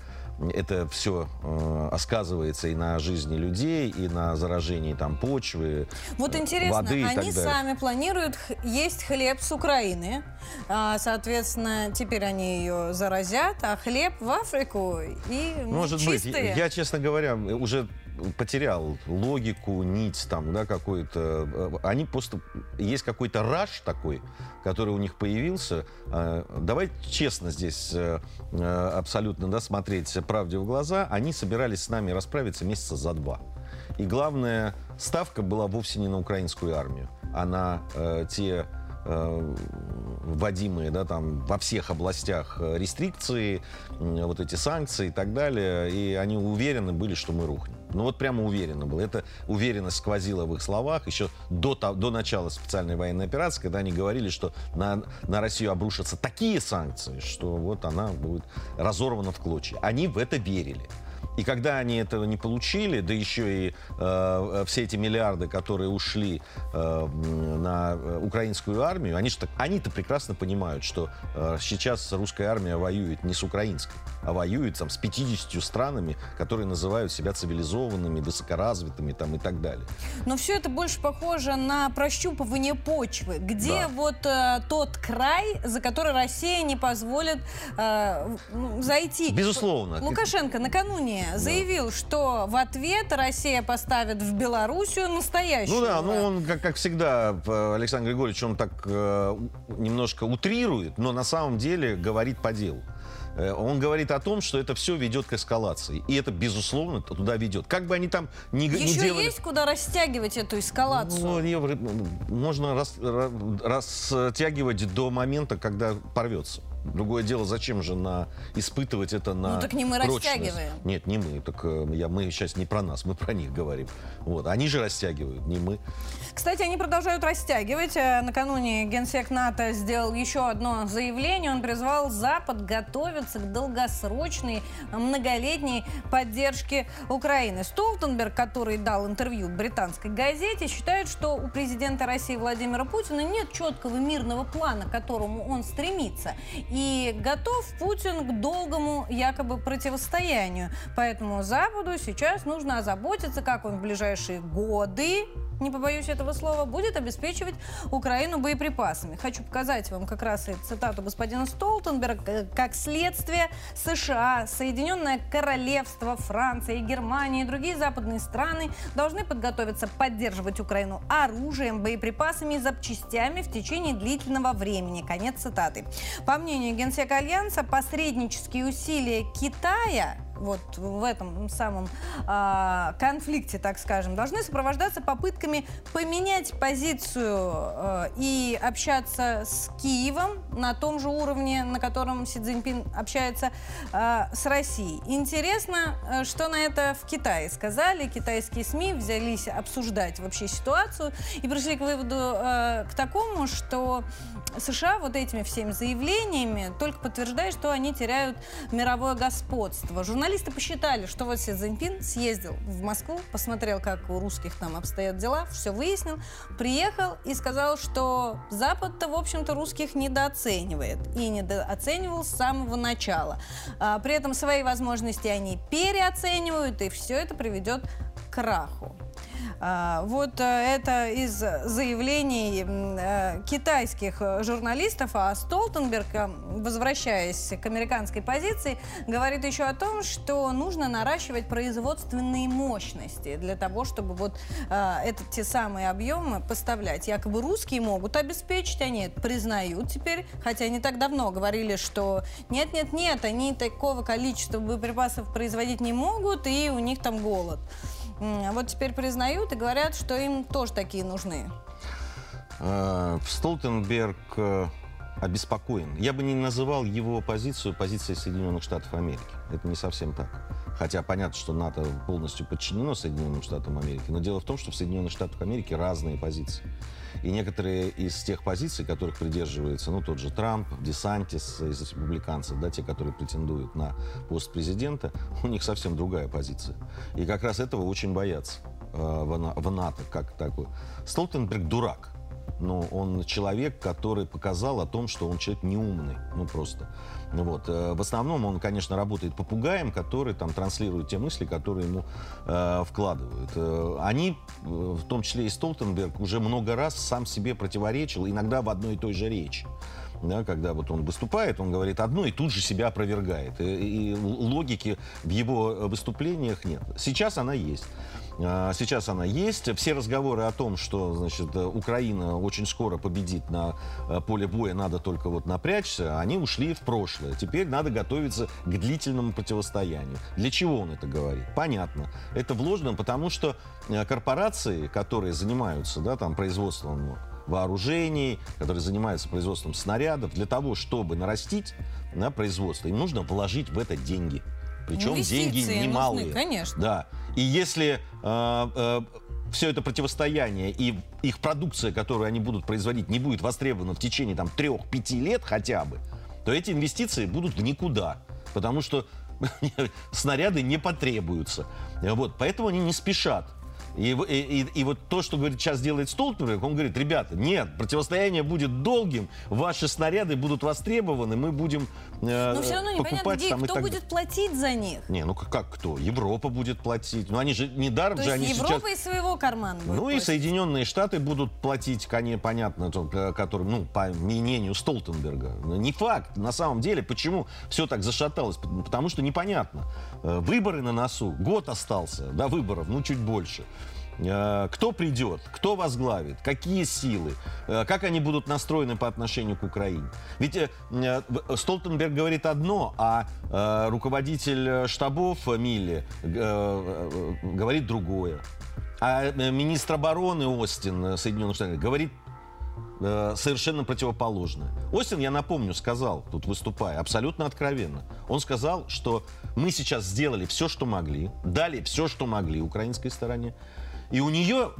это все э, сказывается и на жизни людей, и на заражении там почвы, Вот э, интересно, воды они сами планируют есть хлеб с Украины, а, соответственно, теперь они ее заразят, а хлеб в Африку и ну, Может чистые. быть. Я, честно говоря, уже потерял логику, нить там, да, какой-то. Э, они просто... Есть какой-то раш такой, который у них появился. Э, давай честно здесь э, абсолютно, да, смотреть правде в глаза. Они собирались с нами расправиться месяца за два. И главная ставка была вовсе не на украинскую армию, а на те вводимые да, там, во всех областях рестрикции, вот эти санкции и так далее. И они уверены были, что мы рухнем. Ну вот прямо уверенно было. Эта уверенность сквозила в их словах еще до, до начала специальной военной операции, когда они говорили, что на, на Россию обрушатся такие санкции, что вот она будет разорвана в клочья. Они в это верили. И когда они этого не получили, да еще и э, все эти миллиарды, которые ушли э, на украинскую армию, они что они-то прекрасно понимают, что э, сейчас русская армия воюет не с украинской, а воюет там, с 50 странами, которые называют себя цивилизованными, высокоразвитыми там, и так далее. Но все это больше похоже на прощупывание почвы. Где да. вот э, тот край, за который Россия не позволит э, зайти? Безусловно. Лукашенко накануне заявил, что в ответ Россия поставит в Белоруссию настоящую. Ну да, ну он, как, как всегда, Александр Григорьевич, он так э, немножко утрирует, но на самом деле говорит по делу. Э, он говорит о том, что это все ведет к эскалации. И это, безусловно, туда ведет. Как бы они там ни, Еще не делали... есть куда растягивать эту эскалацию? Ну, можно рас, растягивать до момента, когда порвется. Другое дело, зачем же на, испытывать это на Ну так не мы прочность. растягиваем. Нет, не мы. Так э, я, мы сейчас не про нас, мы про них говорим. Вот. Они же растягивают, не мы. Кстати, они продолжают растягивать. Э, накануне генсек НАТО сделал еще одно заявление. Он призвал Запад готовиться к долгосрочной, многолетней поддержке Украины. Столтенберг, который дал интервью британской газете, считает, что у президента России Владимира Путина нет четкого мирного плана, к которому он стремится. И готов Путин к долгому якобы противостоянию. Поэтому Западу сейчас нужно озаботиться, как он в ближайшие годы не побоюсь этого слова, будет обеспечивать Украину боеприпасами. Хочу показать вам как раз и цитату господина Столтенберга. Как следствие, США, Соединенное Королевство, Франция и Германия и другие западные страны должны подготовиться поддерживать Украину оружием, боеприпасами и запчастями в течение длительного времени. Конец цитаты. По мнению Генсека Альянса, посреднические усилия Китая вот в этом самом а, конфликте, так скажем, должны сопровождаться попытками поменять позицию а, и общаться с Киевом на том же уровне, на котором Си Цзиньпин общается а, с Россией. Интересно, э, что на это в Китае сказали. Китайские СМИ взялись обсуждать вообще ситуацию и пришли к выводу э, к такому, что США вот этими всеми заявлениями только подтверждает, что они теряют мировое господство. Журналисты посчитали, что вот Си Цзиньпин съездил в Москву, посмотрел, как у русских там обстоят дела, все выяснил, приехал и сказал, что Запад-то, в общем-то, русских недооценивает. И недооценивал с самого начала. А, при этом свои возможности они переоценивают, и все это приведет к краху. А, вот э, это из заявлений э, китайских журналистов, а Столтенберг, э, возвращаясь к американской позиции, говорит еще о том, что нужно наращивать производственные мощности для того, чтобы вот этот, те самые объемы поставлять. Якобы русские могут обеспечить, они это признают теперь, хотя не так давно говорили, что нет-нет-нет, они такого количества боеприпасов производить не могут, и у них там голод. Вот теперь признают и говорят, что им тоже такие нужны. Э, Столтенберг э, обеспокоен. Я бы не называл его позицию позицией Соединенных Штатов Америки. Это не совсем так. Хотя понятно, что НАТО полностью подчинено Соединенным Штатам Америки. Но дело в том, что в Соединенных Штатах Америки разные позиции. И некоторые из тех позиций, которых придерживается, ну, тот же Трамп, Десантис из республиканцев, да, те, которые претендуют на пост президента, у них совсем другая позиция. И как раз этого очень боятся э, в НАТО, как такой. Столтенберг дурак но он человек, который показал о том, что он человек неумный, ну просто. Вот. Э, в основном он, конечно, работает попугаем, который там транслирует те мысли, которые ему э, вкладывают. Э, они, э, в том числе и Столтенберг, уже много раз сам себе противоречил, иногда в одной и той же речи. Да, когда вот он выступает, он говорит одно и тут же себя опровергает. И, и логики в его выступлениях нет. Сейчас она есть. А, сейчас она есть. Все разговоры о том, что значит, Украина очень скоро победит на э, поле боя, надо только вот напрячься, они ушли в прошлое. Теперь надо готовиться к длительному противостоянию. Для чего он это говорит? Понятно. Это вложено, потому что э, корпорации, которые занимаются да, там, производством вооружений, которые занимаются производством снарядов, для того, чтобы нарастить на производство, им нужно вложить в это деньги. Причем деньги немалые. Нужны, конечно. Да. И если э, э, все это противостояние и их продукция, которую они будут производить, не будет востребована в течение там трех-пяти лет хотя бы, то эти инвестиции будут в никуда. Потому что снаряды не потребуются. Вот, поэтому они не спешат. И, и, и, и вот то, что говорит, сейчас делает Столтенберг, он говорит, ребята, нет, противостояние будет долгим, ваши снаряды будут востребованы, мы будем э, Но все равно непонятно, где, там, кто так... будет платить за них. Не, ну как кто? Европа будет платить. Ну они же не даром то же есть они Европа сейчас... из своего кармана Ну платить. и Соединенные Штаты будут платить, конечно, понятно, которым, ну, по мнению Столтенберга. Не факт. На самом деле, почему все так зашаталось? Потому что непонятно. Э, выборы на носу, год остался до выборов, ну чуть больше. Э, кто придет, кто возглавит, какие силы, э, как они будут настроены по отношению к Украине. Ведь э, Столтенберг говорит одно, а руководитель штабов Милли говорит другое. А министр обороны Остин Соединенных Штатов говорит совершенно противоположное. Остин, я напомню, сказал, тут выступая, абсолютно откровенно. Он сказал, что мы сейчас сделали все, что могли, дали все, что могли украинской стороне. И у нее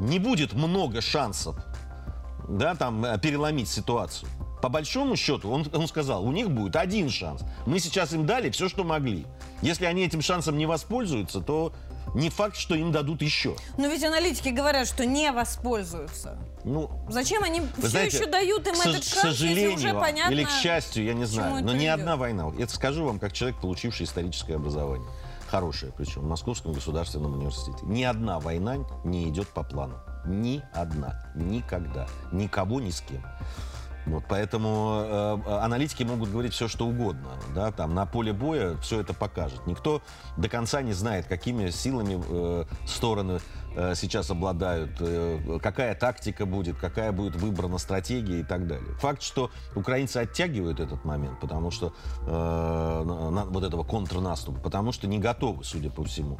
не будет много шансов да, там, э, переломить ситуацию. По большому счету, он, он сказал, у них будет один шанс. Мы сейчас им дали все, что могли. Если они этим шансом не воспользуются, то не факт, что им дадут еще. Но ведь аналитики говорят, что не воспользуются. Ну, Зачем они все знаете, еще дают им этот шанс, к сожалению, если уже понятно... Или к счастью, я не знаю. Но ни одна война. Это скажу вам, как человек, получивший историческое образование хорошая, причем в Московском государственном университете. Ни одна война не идет по плану. Ни одна. Никогда. Никого ни с кем. Вот, поэтому э, аналитики могут говорить все, что угодно. Да, там, на поле боя все это покажет. Никто до конца не знает, какими силами э, стороны э, сейчас обладают, э, какая тактика будет, какая будет выбрана стратегия и так далее. Факт, что украинцы оттягивают этот момент, потому что э, вот этого контрнаступа, потому что не готовы, судя по всему.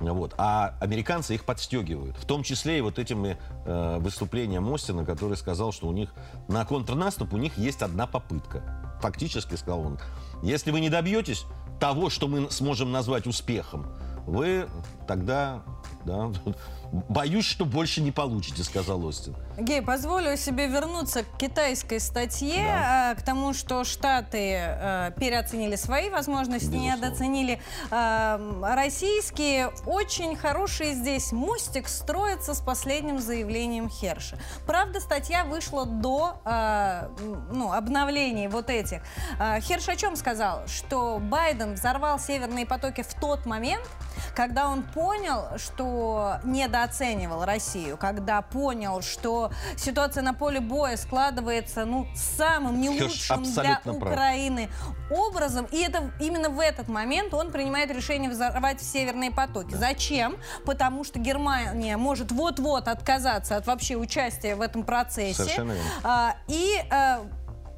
Вот. А американцы их подстегивают. В том числе и вот этими э, выступлением Остина, который сказал, что у них на контрнаступ у них есть одна попытка. Фактически, сказал он, если вы не добьетесь того, что мы сможем назвать успехом, вы тогда да, боюсь, что больше не получите, сказал Остин. Гей, позволю себе вернуться к китайской статье, да. к тому, что Штаты э, переоценили свои возможности, Безусловно. недооценили э, российские. Очень хороший здесь мостик строится с последним заявлением Херша. Правда, статья вышла до э, ну, обновлений вот этих. Э, Херш о чем сказал? Что Байден взорвал северные потоки в тот момент, когда он понял, что недооценивал Россию, когда понял, что ситуация на поле боя складывается ну, самым не лучшим для Украины прав. образом, и это именно в этот момент он принимает решение взорвать северные потоки. Да. Зачем? Потому что Германия может вот-вот отказаться от вообще участия в этом процессе. Совершенно верно. А, и а,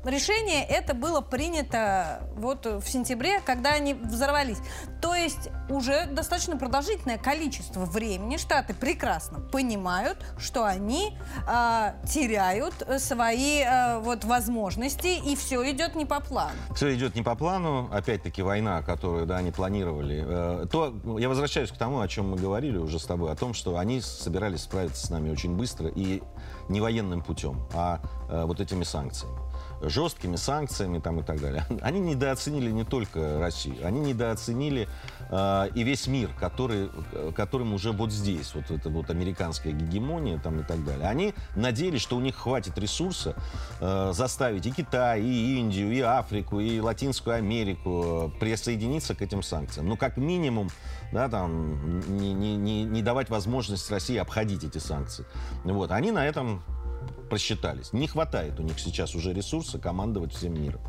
решение это было принято вот в сентябре, когда они взорвались. То есть уже достаточно продолжительное количество времени Штаты прекрасно понимают, что они э, теряют свои э, вот возможности, и все идет не по плану. Все идет не по плану. Опять-таки война, которую да, они планировали. Э, то я возвращаюсь к тому, о чем мы говорили уже с тобой, о том, что они собирались справиться с нами очень быстро и не военным путем, а э, вот этими санкциями жесткими санкциями там, и так далее. Они недооценили не только Россию, они недооценили э, и весь мир, который, которым уже вот здесь, вот эта вот американская гегемония там, и так далее. Они надеялись, что у них хватит ресурса э, заставить и Китай, и Индию, и Африку, и Латинскую Америку присоединиться к этим санкциям. Ну, как минимум, да, там, не, не, не давать возможность России обходить эти санкции. Вот. Они на этом просчитались. Не хватает у них сейчас уже ресурса командовать всем миром.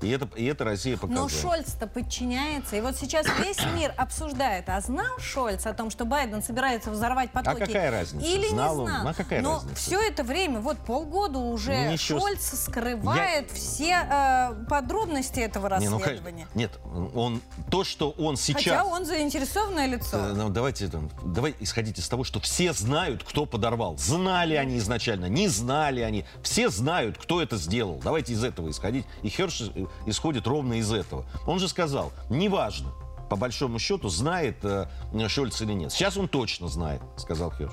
И это, и это Россия показала. Но Шольц-то подчиняется. И вот сейчас весь мир обсуждает. А знал Шольц о том, что Байден собирается взорвать потоки? А какая разница? Или знал не знал? Он? А какая Но разница? все это время, вот полгода уже, ну, Ничего... Шольц скрывает Я... все э, подробности этого расследования. Не, ну, нет, он, то, что он сейчас... Хотя он заинтересованное лицо. Э, ну, давайте, давай исходить из того, что все знают, кто подорвал. Знали они изначально, не знали они. Все знают, кто это сделал. Давайте из этого исходить. И Херш исходит ровно из этого. Он же сказал, неважно, по большому счету, знает э, Шольц или нет. Сейчас он точно знает, сказал Херш.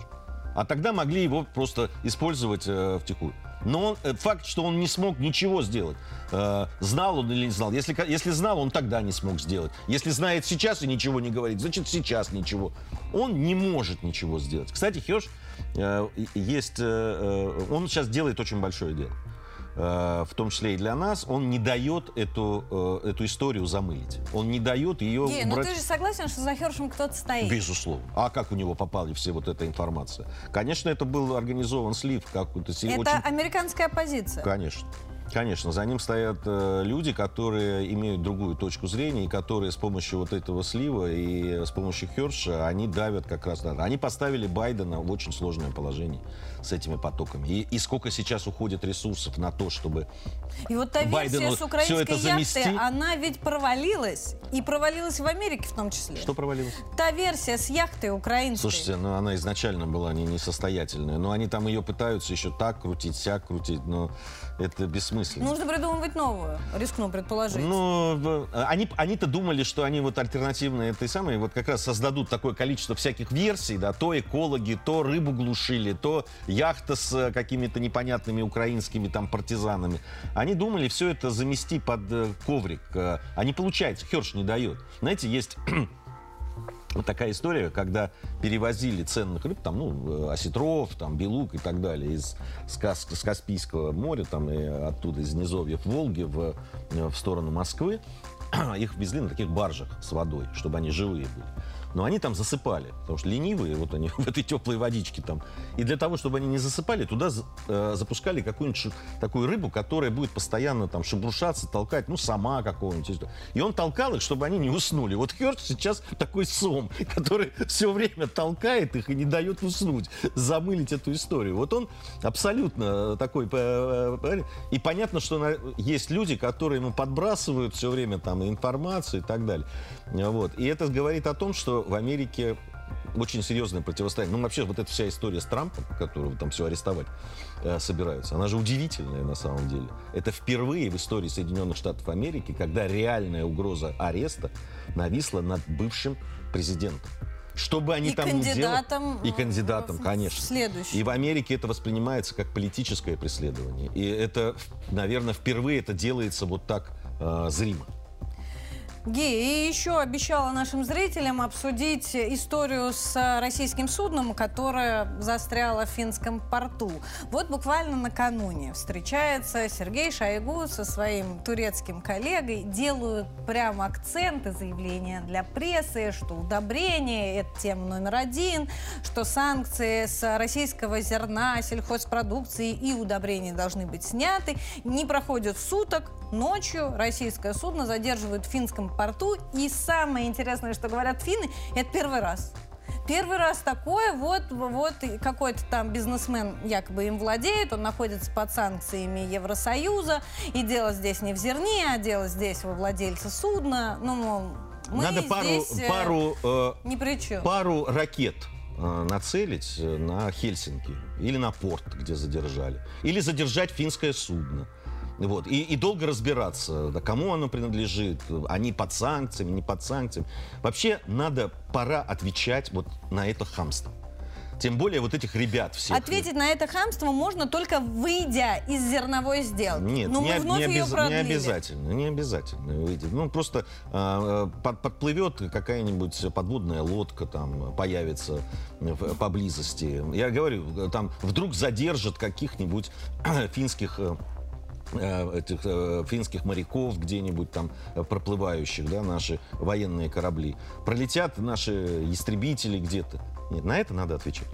А тогда могли его просто использовать э, втихую. Но он, э, факт, что он не смог ничего сделать. Э, знал он или не знал. Если, если знал, он тогда не смог сделать. Если знает сейчас и ничего не говорит, значит сейчас ничего. Он не может ничего сделать. Кстати, Херш э, есть... Э, э он сейчас делает очень большое дело. Э, в том числе и для нас, он не дает эту, э, эту историю замылить. Он не дает ее... Не, ну ты же согласен, что за Хершем кто-то стоит? Безусловно. А как у него попали все вот эта информация? Конечно, это был организован слив какой-то... Это очень... американская оппозиция? Конечно. Конечно, за ним стоят э, люди, которые имеют другую точку зрения, и которые с помощью вот этого слива и с помощью Херша, они давят как раз на... Они поставили Байдена в очень сложное положение с этими потоками. И, и сколько сейчас уходит ресурсов на то, чтобы И вот та Байдену версия с украинской это замести... яхты, она ведь провалилась. И провалилась в Америке в том числе. Что провалилось? Та версия с яхтой украинской. Слушайте, ну она изначально была не несостоятельная. Но они там ее пытаются еще так крутить, сяк крутить. Но это бессмысленно. Нужно придумывать новую, рискну предположить. Ну, они, они-то думали, что они вот альтернативные этой самой, вот как раз создадут такое количество всяких версий, да, то экологи, то рыбу глушили, то яхта с э, какими-то непонятными украинскими там партизанами. Они думали все это замести под э, коврик. А не получается, Херш не дает. Знаете, есть вот такая история, когда перевозили ценных рыб, там, ну, э, осетров, там, белук и так далее, из с, Кас, с Каспийского моря, там, и оттуда, из низовьев Волги в, в сторону Москвы, их везли на таких баржах с водой, чтобы они живые были. Но они там засыпали, потому что ленивые, вот они в этой теплой водичке там. И для того, чтобы они не засыпали, туда э, запускали какую-нибудь такую рыбу, которая будет постоянно там шебрушаться, толкать, ну, сама какого-нибудь. И он толкал их, чтобы они не уснули. Вот Хёрд сейчас такой сом, который все время толкает их и не дает уснуть, замылить эту историю. Вот он абсолютно такой... Э, э, и понятно, что есть люди, которые ему подбрасывают все время там информацию и так далее. Вот. И это говорит о том, что в Америке очень серьезное противостояние. Ну, вообще, вот эта вся история с Трампом, которого там все арестовать э, собираются, она же удивительная на самом деле. Это впервые в истории Соединенных Штатов Америки, когда реальная угроза ареста нависла над бывшим президентом. Что бы они и там ни делали... И кандидатом, в, конечно. Следующий. И в Америке это воспринимается как политическое преследование. И это, наверное, впервые это делается вот так э, зримо. Ги, и еще обещала нашим зрителям обсудить историю с российским судном, которое застряло в финском порту. Вот буквально накануне встречается Сергей Шойгу со своим турецким коллегой, делают прямо акценты, заявления для прессы, что удобрение – это тема номер один, что санкции с российского зерна, сельхозпродукции и удобрений должны быть сняты. Не проходит суток, ночью российское судно задерживают в финском порту. И самое интересное, что говорят финны, это первый раз. Первый раз такое, вот, вот какой-то там бизнесмен якобы им владеет, он находится под санкциями Евросоюза, и дело здесь не в зерне, а дело здесь во владельце судна. Ну, мол, мы Надо пару, здесь, э, пару, э, ни при чем. пару ракет э, нацелить на Хельсинки или на порт, где задержали, или задержать финское судно. Вот. И, и долго разбираться, да, кому оно принадлежит, они под санкциями, не под санкциями. Вообще надо, пора отвечать вот на это хамство. Тем более вот этих ребят всех. Ответить на это хамство можно только выйдя из зерновой сделки. Нет, Но не, мы вновь не, ее обяз... продлили. не обязательно, не обязательно выйти. Ну, просто э, под, подплывет какая-нибудь подводная лодка, там, появится в, поблизости. Я говорю, там вдруг задержат каких-нибудь финских Э, этих э, финских моряков где-нибудь там э, проплывающих, да, наши военные корабли. Пролетят наши истребители где-то. Нет, на это надо отвечать.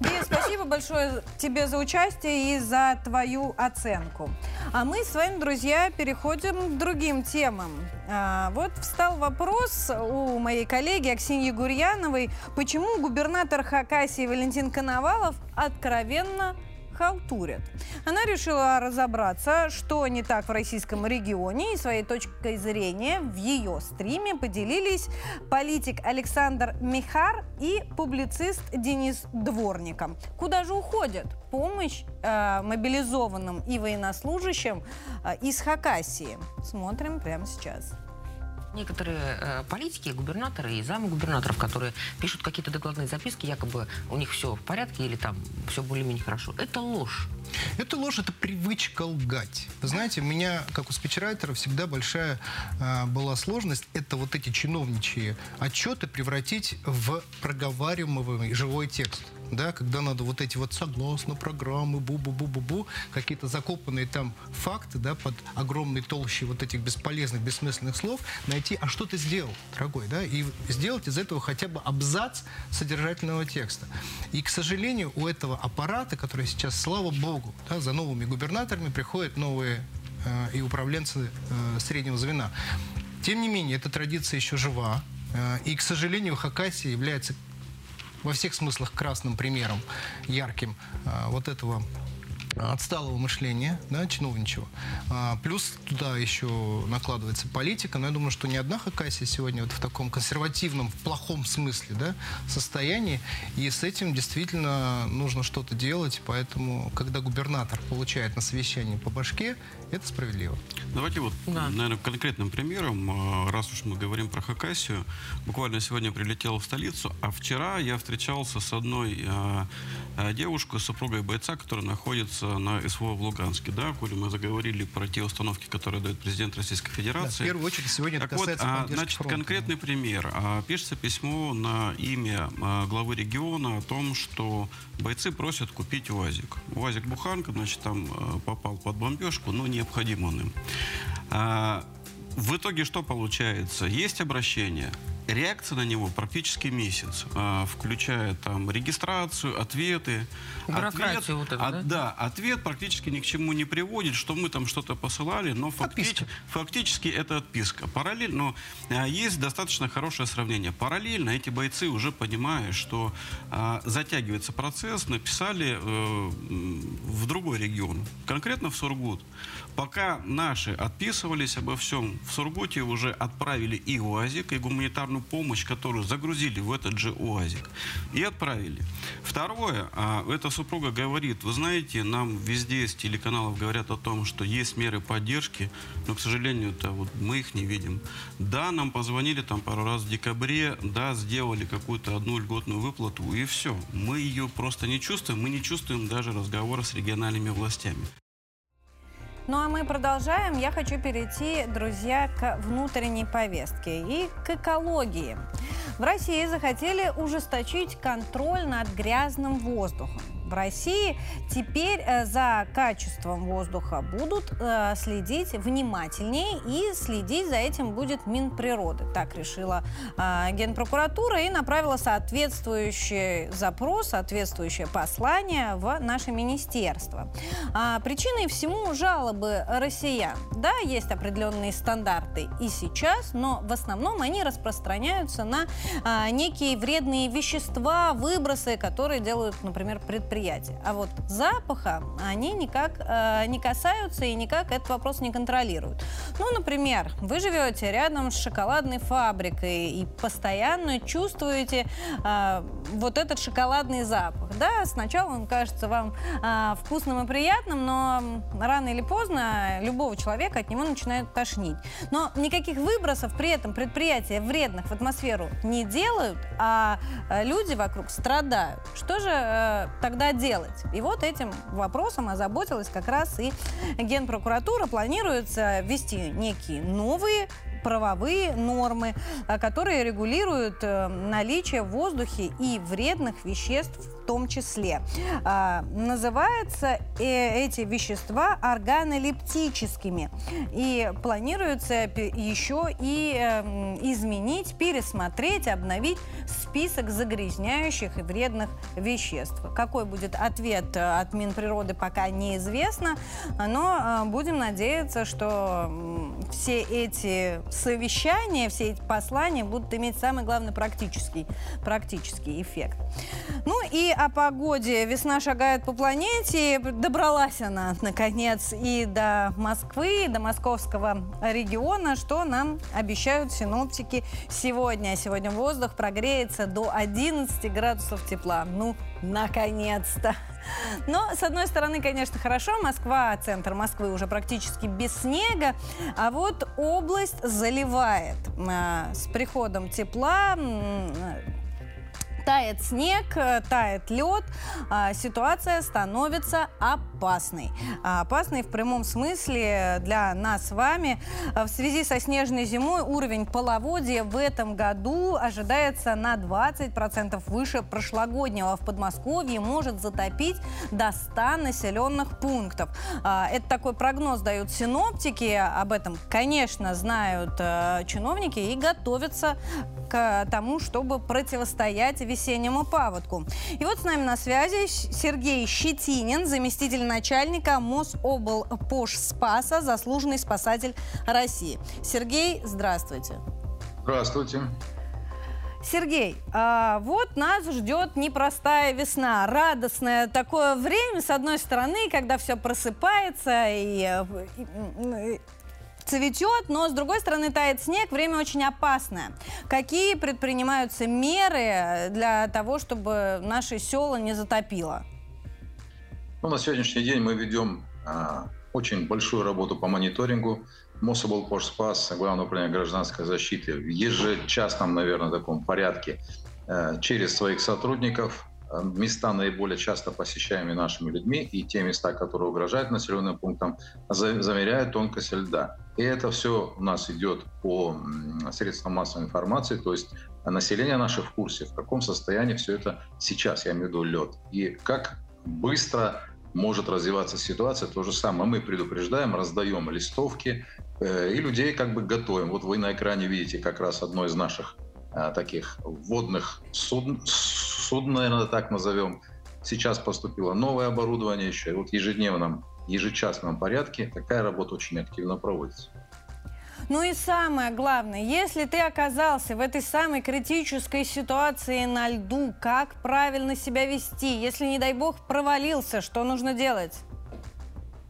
Гея, спасибо большое тебе за участие и за твою оценку. А мы с вами, друзья, переходим к другим темам. А, вот встал вопрос у моей коллеги Аксиньи Гурьяновой, почему губернатор Хакасии Валентин Коновалов откровенно халтурят. Она решила разобраться, что не так в российском регионе, и своей точкой зрения в ее стриме поделились политик Александр Михар и публицист Денис Дворником. Куда же уходит помощь э, мобилизованным и военнослужащим э, из Хакасии? Смотрим прямо сейчас. Некоторые э, политики, губернаторы и замы губернаторов, которые пишут какие-то докладные записки, якобы у них все в порядке или там все более-менее хорошо. Это ложь. Это ложь, это привычка лгать. Вы знаете, у меня, как у спичрайтера, всегда большая э, была сложность это вот эти чиновничьи отчеты превратить в проговариваемый живой текст да, когда надо вот эти вот согласно программы, бу-бу-бу-бу-бу, какие-то закопанные там факты, да, под огромной толщей вот этих бесполезных, бессмысленных слов, найти, а что ты сделал, дорогой, да, и сделать из этого хотя бы абзац содержательного текста. И, к сожалению, у этого аппарата, который сейчас, слава богу, да, за новыми губернаторами приходят новые э, и управленцы э, среднего звена. Тем не менее, эта традиция еще жива. Э, и, к сожалению, Хакасия является во всех смыслах красным примером, ярким. А, вот этого отсталого мышления, да, чиновничего. А, плюс туда еще накладывается политика, но я думаю, что ни одна Хакасия сегодня вот в таком консервативном, в плохом смысле, да, состоянии, и с этим действительно нужно что-то делать, поэтому, когда губернатор получает на совещании по башке, это справедливо. Давайте вот, да. наверное, конкретным примером, а, раз уж мы говорим про Хакасию, буквально сегодня прилетел в столицу, а вчера я встречался с одной а, а, девушкой, супругой бойца, которая находится на СВО в Луганске, да, коли мы заговорили про те установки, которые дает президент Российской Федерации. Да, в первую очередь сегодня так это касается вот, а, значит, фронта. конкретный пример. А, пишется письмо на имя а, главы региона о том, что бойцы просят купить УАЗик. УАЗик Буханка, значит, там попал под бомбежку, но необходим он им. В итоге что получается? Есть обращение, реакция на него практически месяц, а, включая там регистрацию, ответы. Бюрократию вот эту, от- да? да, ответ практически ни к чему не приводит, что мы там что-то посылали, но фактически, фактически это отписка. Параллельно, но а, есть достаточно хорошее сравнение. Параллельно эти бойцы уже понимая, что а, затягивается процесс, написали э, в другой регион, конкретно в Сургут. Пока наши отписывались обо всем, в Сургуте уже отправили и УАЗик, и гуманитарную помощь, которую загрузили в этот же УАЗик, и отправили. Второе, а, эта супруга говорит, вы знаете, нам везде из телеканалов говорят о том, что есть меры поддержки, но, к сожалению, это вот мы их не видим. Да, нам позвонили там пару раз в декабре, да, сделали какую-то одну льготную выплату, и все. Мы ее просто не чувствуем, мы не чувствуем даже разговора с региональными властями. Ну а мы продолжаем. Я хочу перейти, друзья, к внутренней повестке и к экологии. В России захотели ужесточить контроль над грязным воздухом. В России теперь э, за качеством воздуха будут э, следить внимательнее и следить за этим будет Минприроды. Так решила э, Генпрокуратура и направила соответствующий запрос, соответствующее послание в наше министерство. А, причиной всему жалобы россиян. Да, есть определенные стандарты и сейчас, но в основном они распространяются на некие вредные вещества, выбросы, которые делают, например, предприятия. А вот запаха они никак э, не касаются и никак этот вопрос не контролируют. Ну, например, вы живете рядом с шоколадной фабрикой и постоянно чувствуете э, вот этот шоколадный запах. Да, сначала он кажется вам э, вкусным и приятным, но рано или поздно любого человека от него начинает тошнить. Но никаких выбросов при этом предприятия вредных в атмосферу не делают, а э, люди вокруг страдают. Что же э, тогда делать? И вот этим вопросом озаботилась как раз и Генпрокуратура. Планируется ввести некие новые правовые нормы, э, которые регулируют э, наличие в воздухе и вредных веществ в том числе. А, Называются э, эти вещества органолептическими. И планируется еще и э, м, изменить, пересмотреть, обновить список загрязняющих и вредных веществ. Какой будет ответ от Минприроды, пока неизвестно, но будем надеяться, что все эти совещания, все эти послания будут иметь самый главный практический, практический эффект. Ну и о погоде. Весна шагает по планете. Добралась она, наконец, и до Москвы, и до московского региона, что нам обещают синоптики сегодня. Сегодня воздух прогреется до 11 градусов тепла. Ну, наконец-то! Но, с одной стороны, конечно, хорошо. Москва, центр Москвы уже практически без снега. А вот область заливает. А, С приходом тепла Тает снег, э, тает лед, а, ситуация становится опасной. А, Опасной в прямом смысле для нас с вами. А В связи со снежной зимой уровень половодья в этом году ожидается на 20% выше прошлогоднего. В Подмосковье может затопить до 100 населенных пунктов. Это такой прогноз дают синоптики. Об этом, конечно, знают э, чиновники и готовятся к тому, чтобы противостоять весеннему паводку. И вот с нами на связи Сергей Щетинин, заместитель начальника Мособлпош Спаса, заслуженный спасатель России. Сергей, здравствуйте. Здравствуйте. Сергей, а, вот нас ждет непростая весна, радостное такое время, с одной стороны, когда все просыпается и, э, и, и цветет, но с другой стороны тает снег, время очень опасное. Какие предпринимаются меры для того, чтобы наши села не затопило? Ну, на сегодняшний день мы ведем а, очень большую работу по мониторингу. Мособлпошспас, Главное управление гражданской защиты, в ежечасном, наверное, таком порядке э, через своих сотрудников э, места наиболее часто посещаемые нашими людьми и те места, которые угрожают населенным пунктам, за- замеряют тонкость льда. И это все у нас идет по средствам массовой информации, то есть население наше в курсе, в каком состоянии все это сейчас, я имею в виду лед, и как быстро может развиваться ситуация. То же самое мы предупреждаем, раздаем листовки э, и людей как бы готовим. Вот вы на экране видите как раз одно из наших таких водных судн, судн, наверное, так назовем. Сейчас поступило новое оборудование еще. И вот в ежедневном, ежечасном порядке такая работа очень активно проводится. Ну и самое главное, если ты оказался в этой самой критической ситуации на льду, как правильно себя вести? Если, не дай бог, провалился, что нужно делать?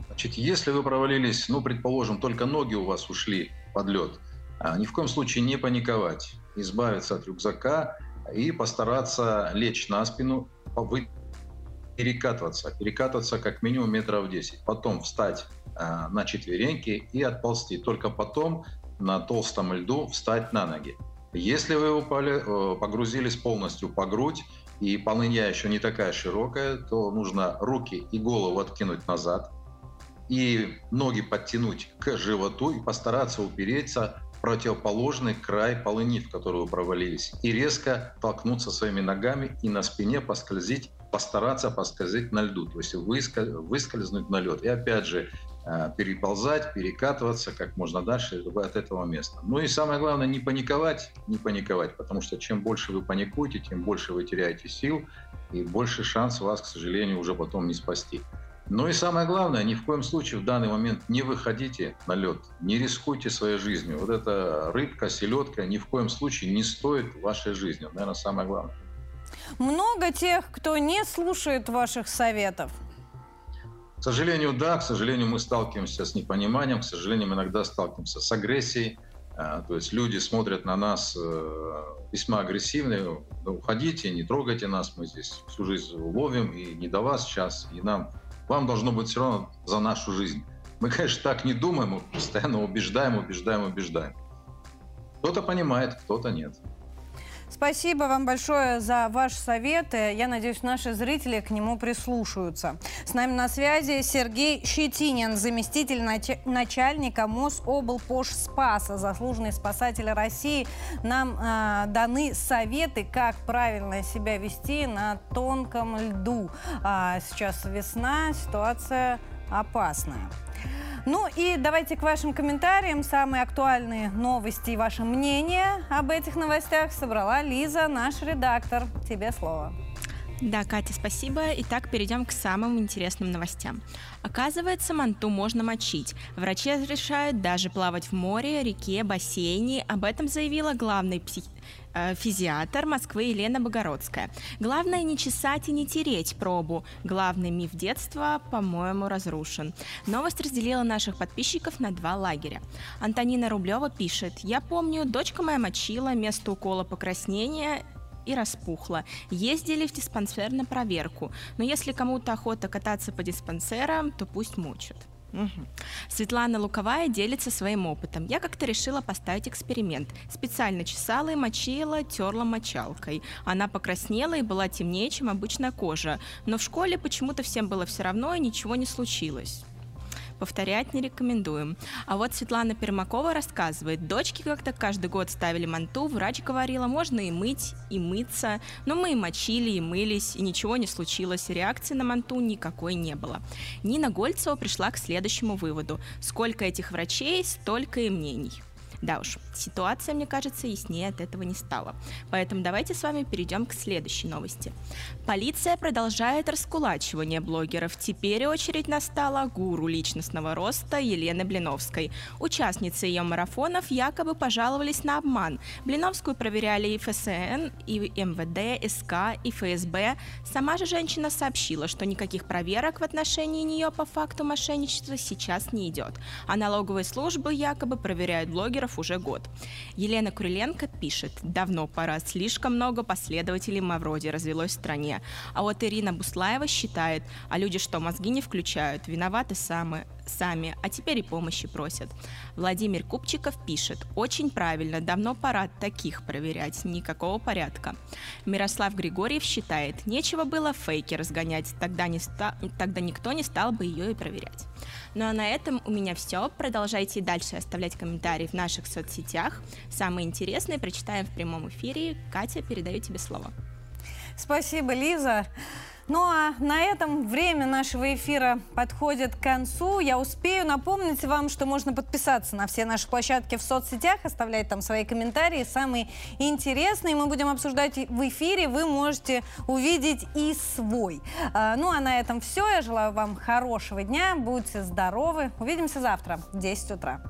Значит, если вы провалились, ну, предположим, только ноги у вас ушли под лед, а, ни в коем случае не паниковать, избавиться от рюкзака и постараться лечь на спину, перекатываться, перекатываться как минимум метров 10, потом встать э, на четвереньки и отползти. Только потом на толстом льду встать на ноги. Если вы упали, э, погрузились полностью по грудь, и полынья еще не такая широкая, то нужно руки и голову откинуть назад, и ноги подтянуть к животу и постараться упереться противоположный край полыни, в которую провалились, и резко толкнуться своими ногами и на спине поскользить постараться поскользить на льду, то есть выскользнуть на лед. И опять же, э, переползать, перекатываться как можно дальше от этого места. Ну и самое главное, не паниковать, не паниковать, потому что чем больше вы паникуете, тем больше вы теряете сил, и больше шанс вас, к сожалению, уже потом не спасти. Ну и самое главное, ни в коем случае в данный момент не выходите на лед, не рискуйте своей жизнью. Вот эта рыбка, селедка ни в коем случае не стоит вашей жизни. Наверное, самое главное. Много тех, кто не слушает ваших советов? К сожалению, да. К сожалению, мы сталкиваемся с непониманием, к сожалению, мы иногда сталкиваемся с агрессией. А, то есть люди смотрят на нас э, весьма агрессивно. Уходите, не трогайте нас, мы здесь всю жизнь ловим, и не до вас сейчас, и нам, вам должно быть все равно за нашу жизнь. Мы, конечно, так не думаем, мы постоянно убеждаем, убеждаем, убеждаем. Кто-то понимает, кто-то нет. Спасибо вам большое за ваши советы. Я надеюсь, наши зрители к нему прислушаются. С нами на связи Сергей Щетинин, заместитель начальника Мособлпош Спаса, заслуженный спасатель России. Нам э, даны советы, как правильно себя вести на тонком льду. А сейчас весна, ситуация опасная. Ну и давайте к вашим комментариям. Самые актуальные новости и ваше мнение об этих новостях собрала Лиза, наш редактор. Тебе слово. Да, Катя, спасибо. Итак, перейдем к самым интересным новостям. Оказывается, манту можно мочить. Врачи разрешают даже плавать в море, реке, бассейне. Об этом заявила главный псих... Э, физиатр Москвы Елена Богородская. Главное не чесать и не тереть пробу. Главный миф детства, по-моему, разрушен. Новость разделила наших подписчиков на два лагеря. Антонина Рублева пишет, я помню, дочка моя мочила, место укола покраснения и распухла. Ездили в диспансер на проверку. Но если кому-то охота кататься по диспансерам, то пусть мучат. Угу. Светлана Луковая делится своим опытом. Я как-то решила поставить эксперимент. Специально чесала и мочила, терла мочалкой. Она покраснела и была темнее, чем обычная кожа. Но в школе почему-то всем было все равно и ничего не случилось повторять не рекомендуем. А вот Светлана Пермакова рассказывает, дочки как-то каждый год ставили манту, врач говорила, можно и мыть, и мыться, но мы и мочили, и мылись, и ничего не случилось, реакции на манту никакой не было. Нина Гольцева пришла к следующему выводу. Сколько этих врачей, столько и мнений. Да уж, ситуация, мне кажется, яснее от этого не стала. Поэтому давайте с вами перейдем к следующей новости. Полиция продолжает раскулачивание блогеров. Теперь очередь настала гуру личностного роста Елены Блиновской. Участницы ее марафонов якобы пожаловались на обман. Блиновскую проверяли и ФСН, и МВД, СК, и ФСБ. Сама же женщина сообщила, что никаких проверок в отношении нее по факту мошенничества сейчас не идет. А налоговые службы якобы проверяют блогеров блогеров уже год. Елена Куриленко пишет, давно пора, слишком много последователей Мавроди развелось в стране. А вот Ирина Буслаева считает, а люди что, мозги не включают, виноваты самые, сами, а теперь и помощи просят. Владимир Купчиков пишет, очень правильно, давно пора таких проверять, никакого порядка. Мирослав Григорьев считает, нечего было фейки разгонять, тогда, не ста... тогда никто не стал бы ее и проверять. Ну а на этом у меня все. Продолжайте дальше оставлять комментарии в наших соцсетях. Самые интересные прочитаем в прямом эфире. Катя, передаю тебе слово. Спасибо, Лиза. Ну а на этом время нашего эфира подходит к концу. Я успею напомнить вам, что можно подписаться на все наши площадки в соцсетях, оставлять там свои комментарии, самые интересные. Мы будем обсуждать в эфире. Вы можете увидеть и свой. А, ну а на этом все. Я желаю вам хорошего дня. Будьте здоровы. Увидимся завтра в 10 утра.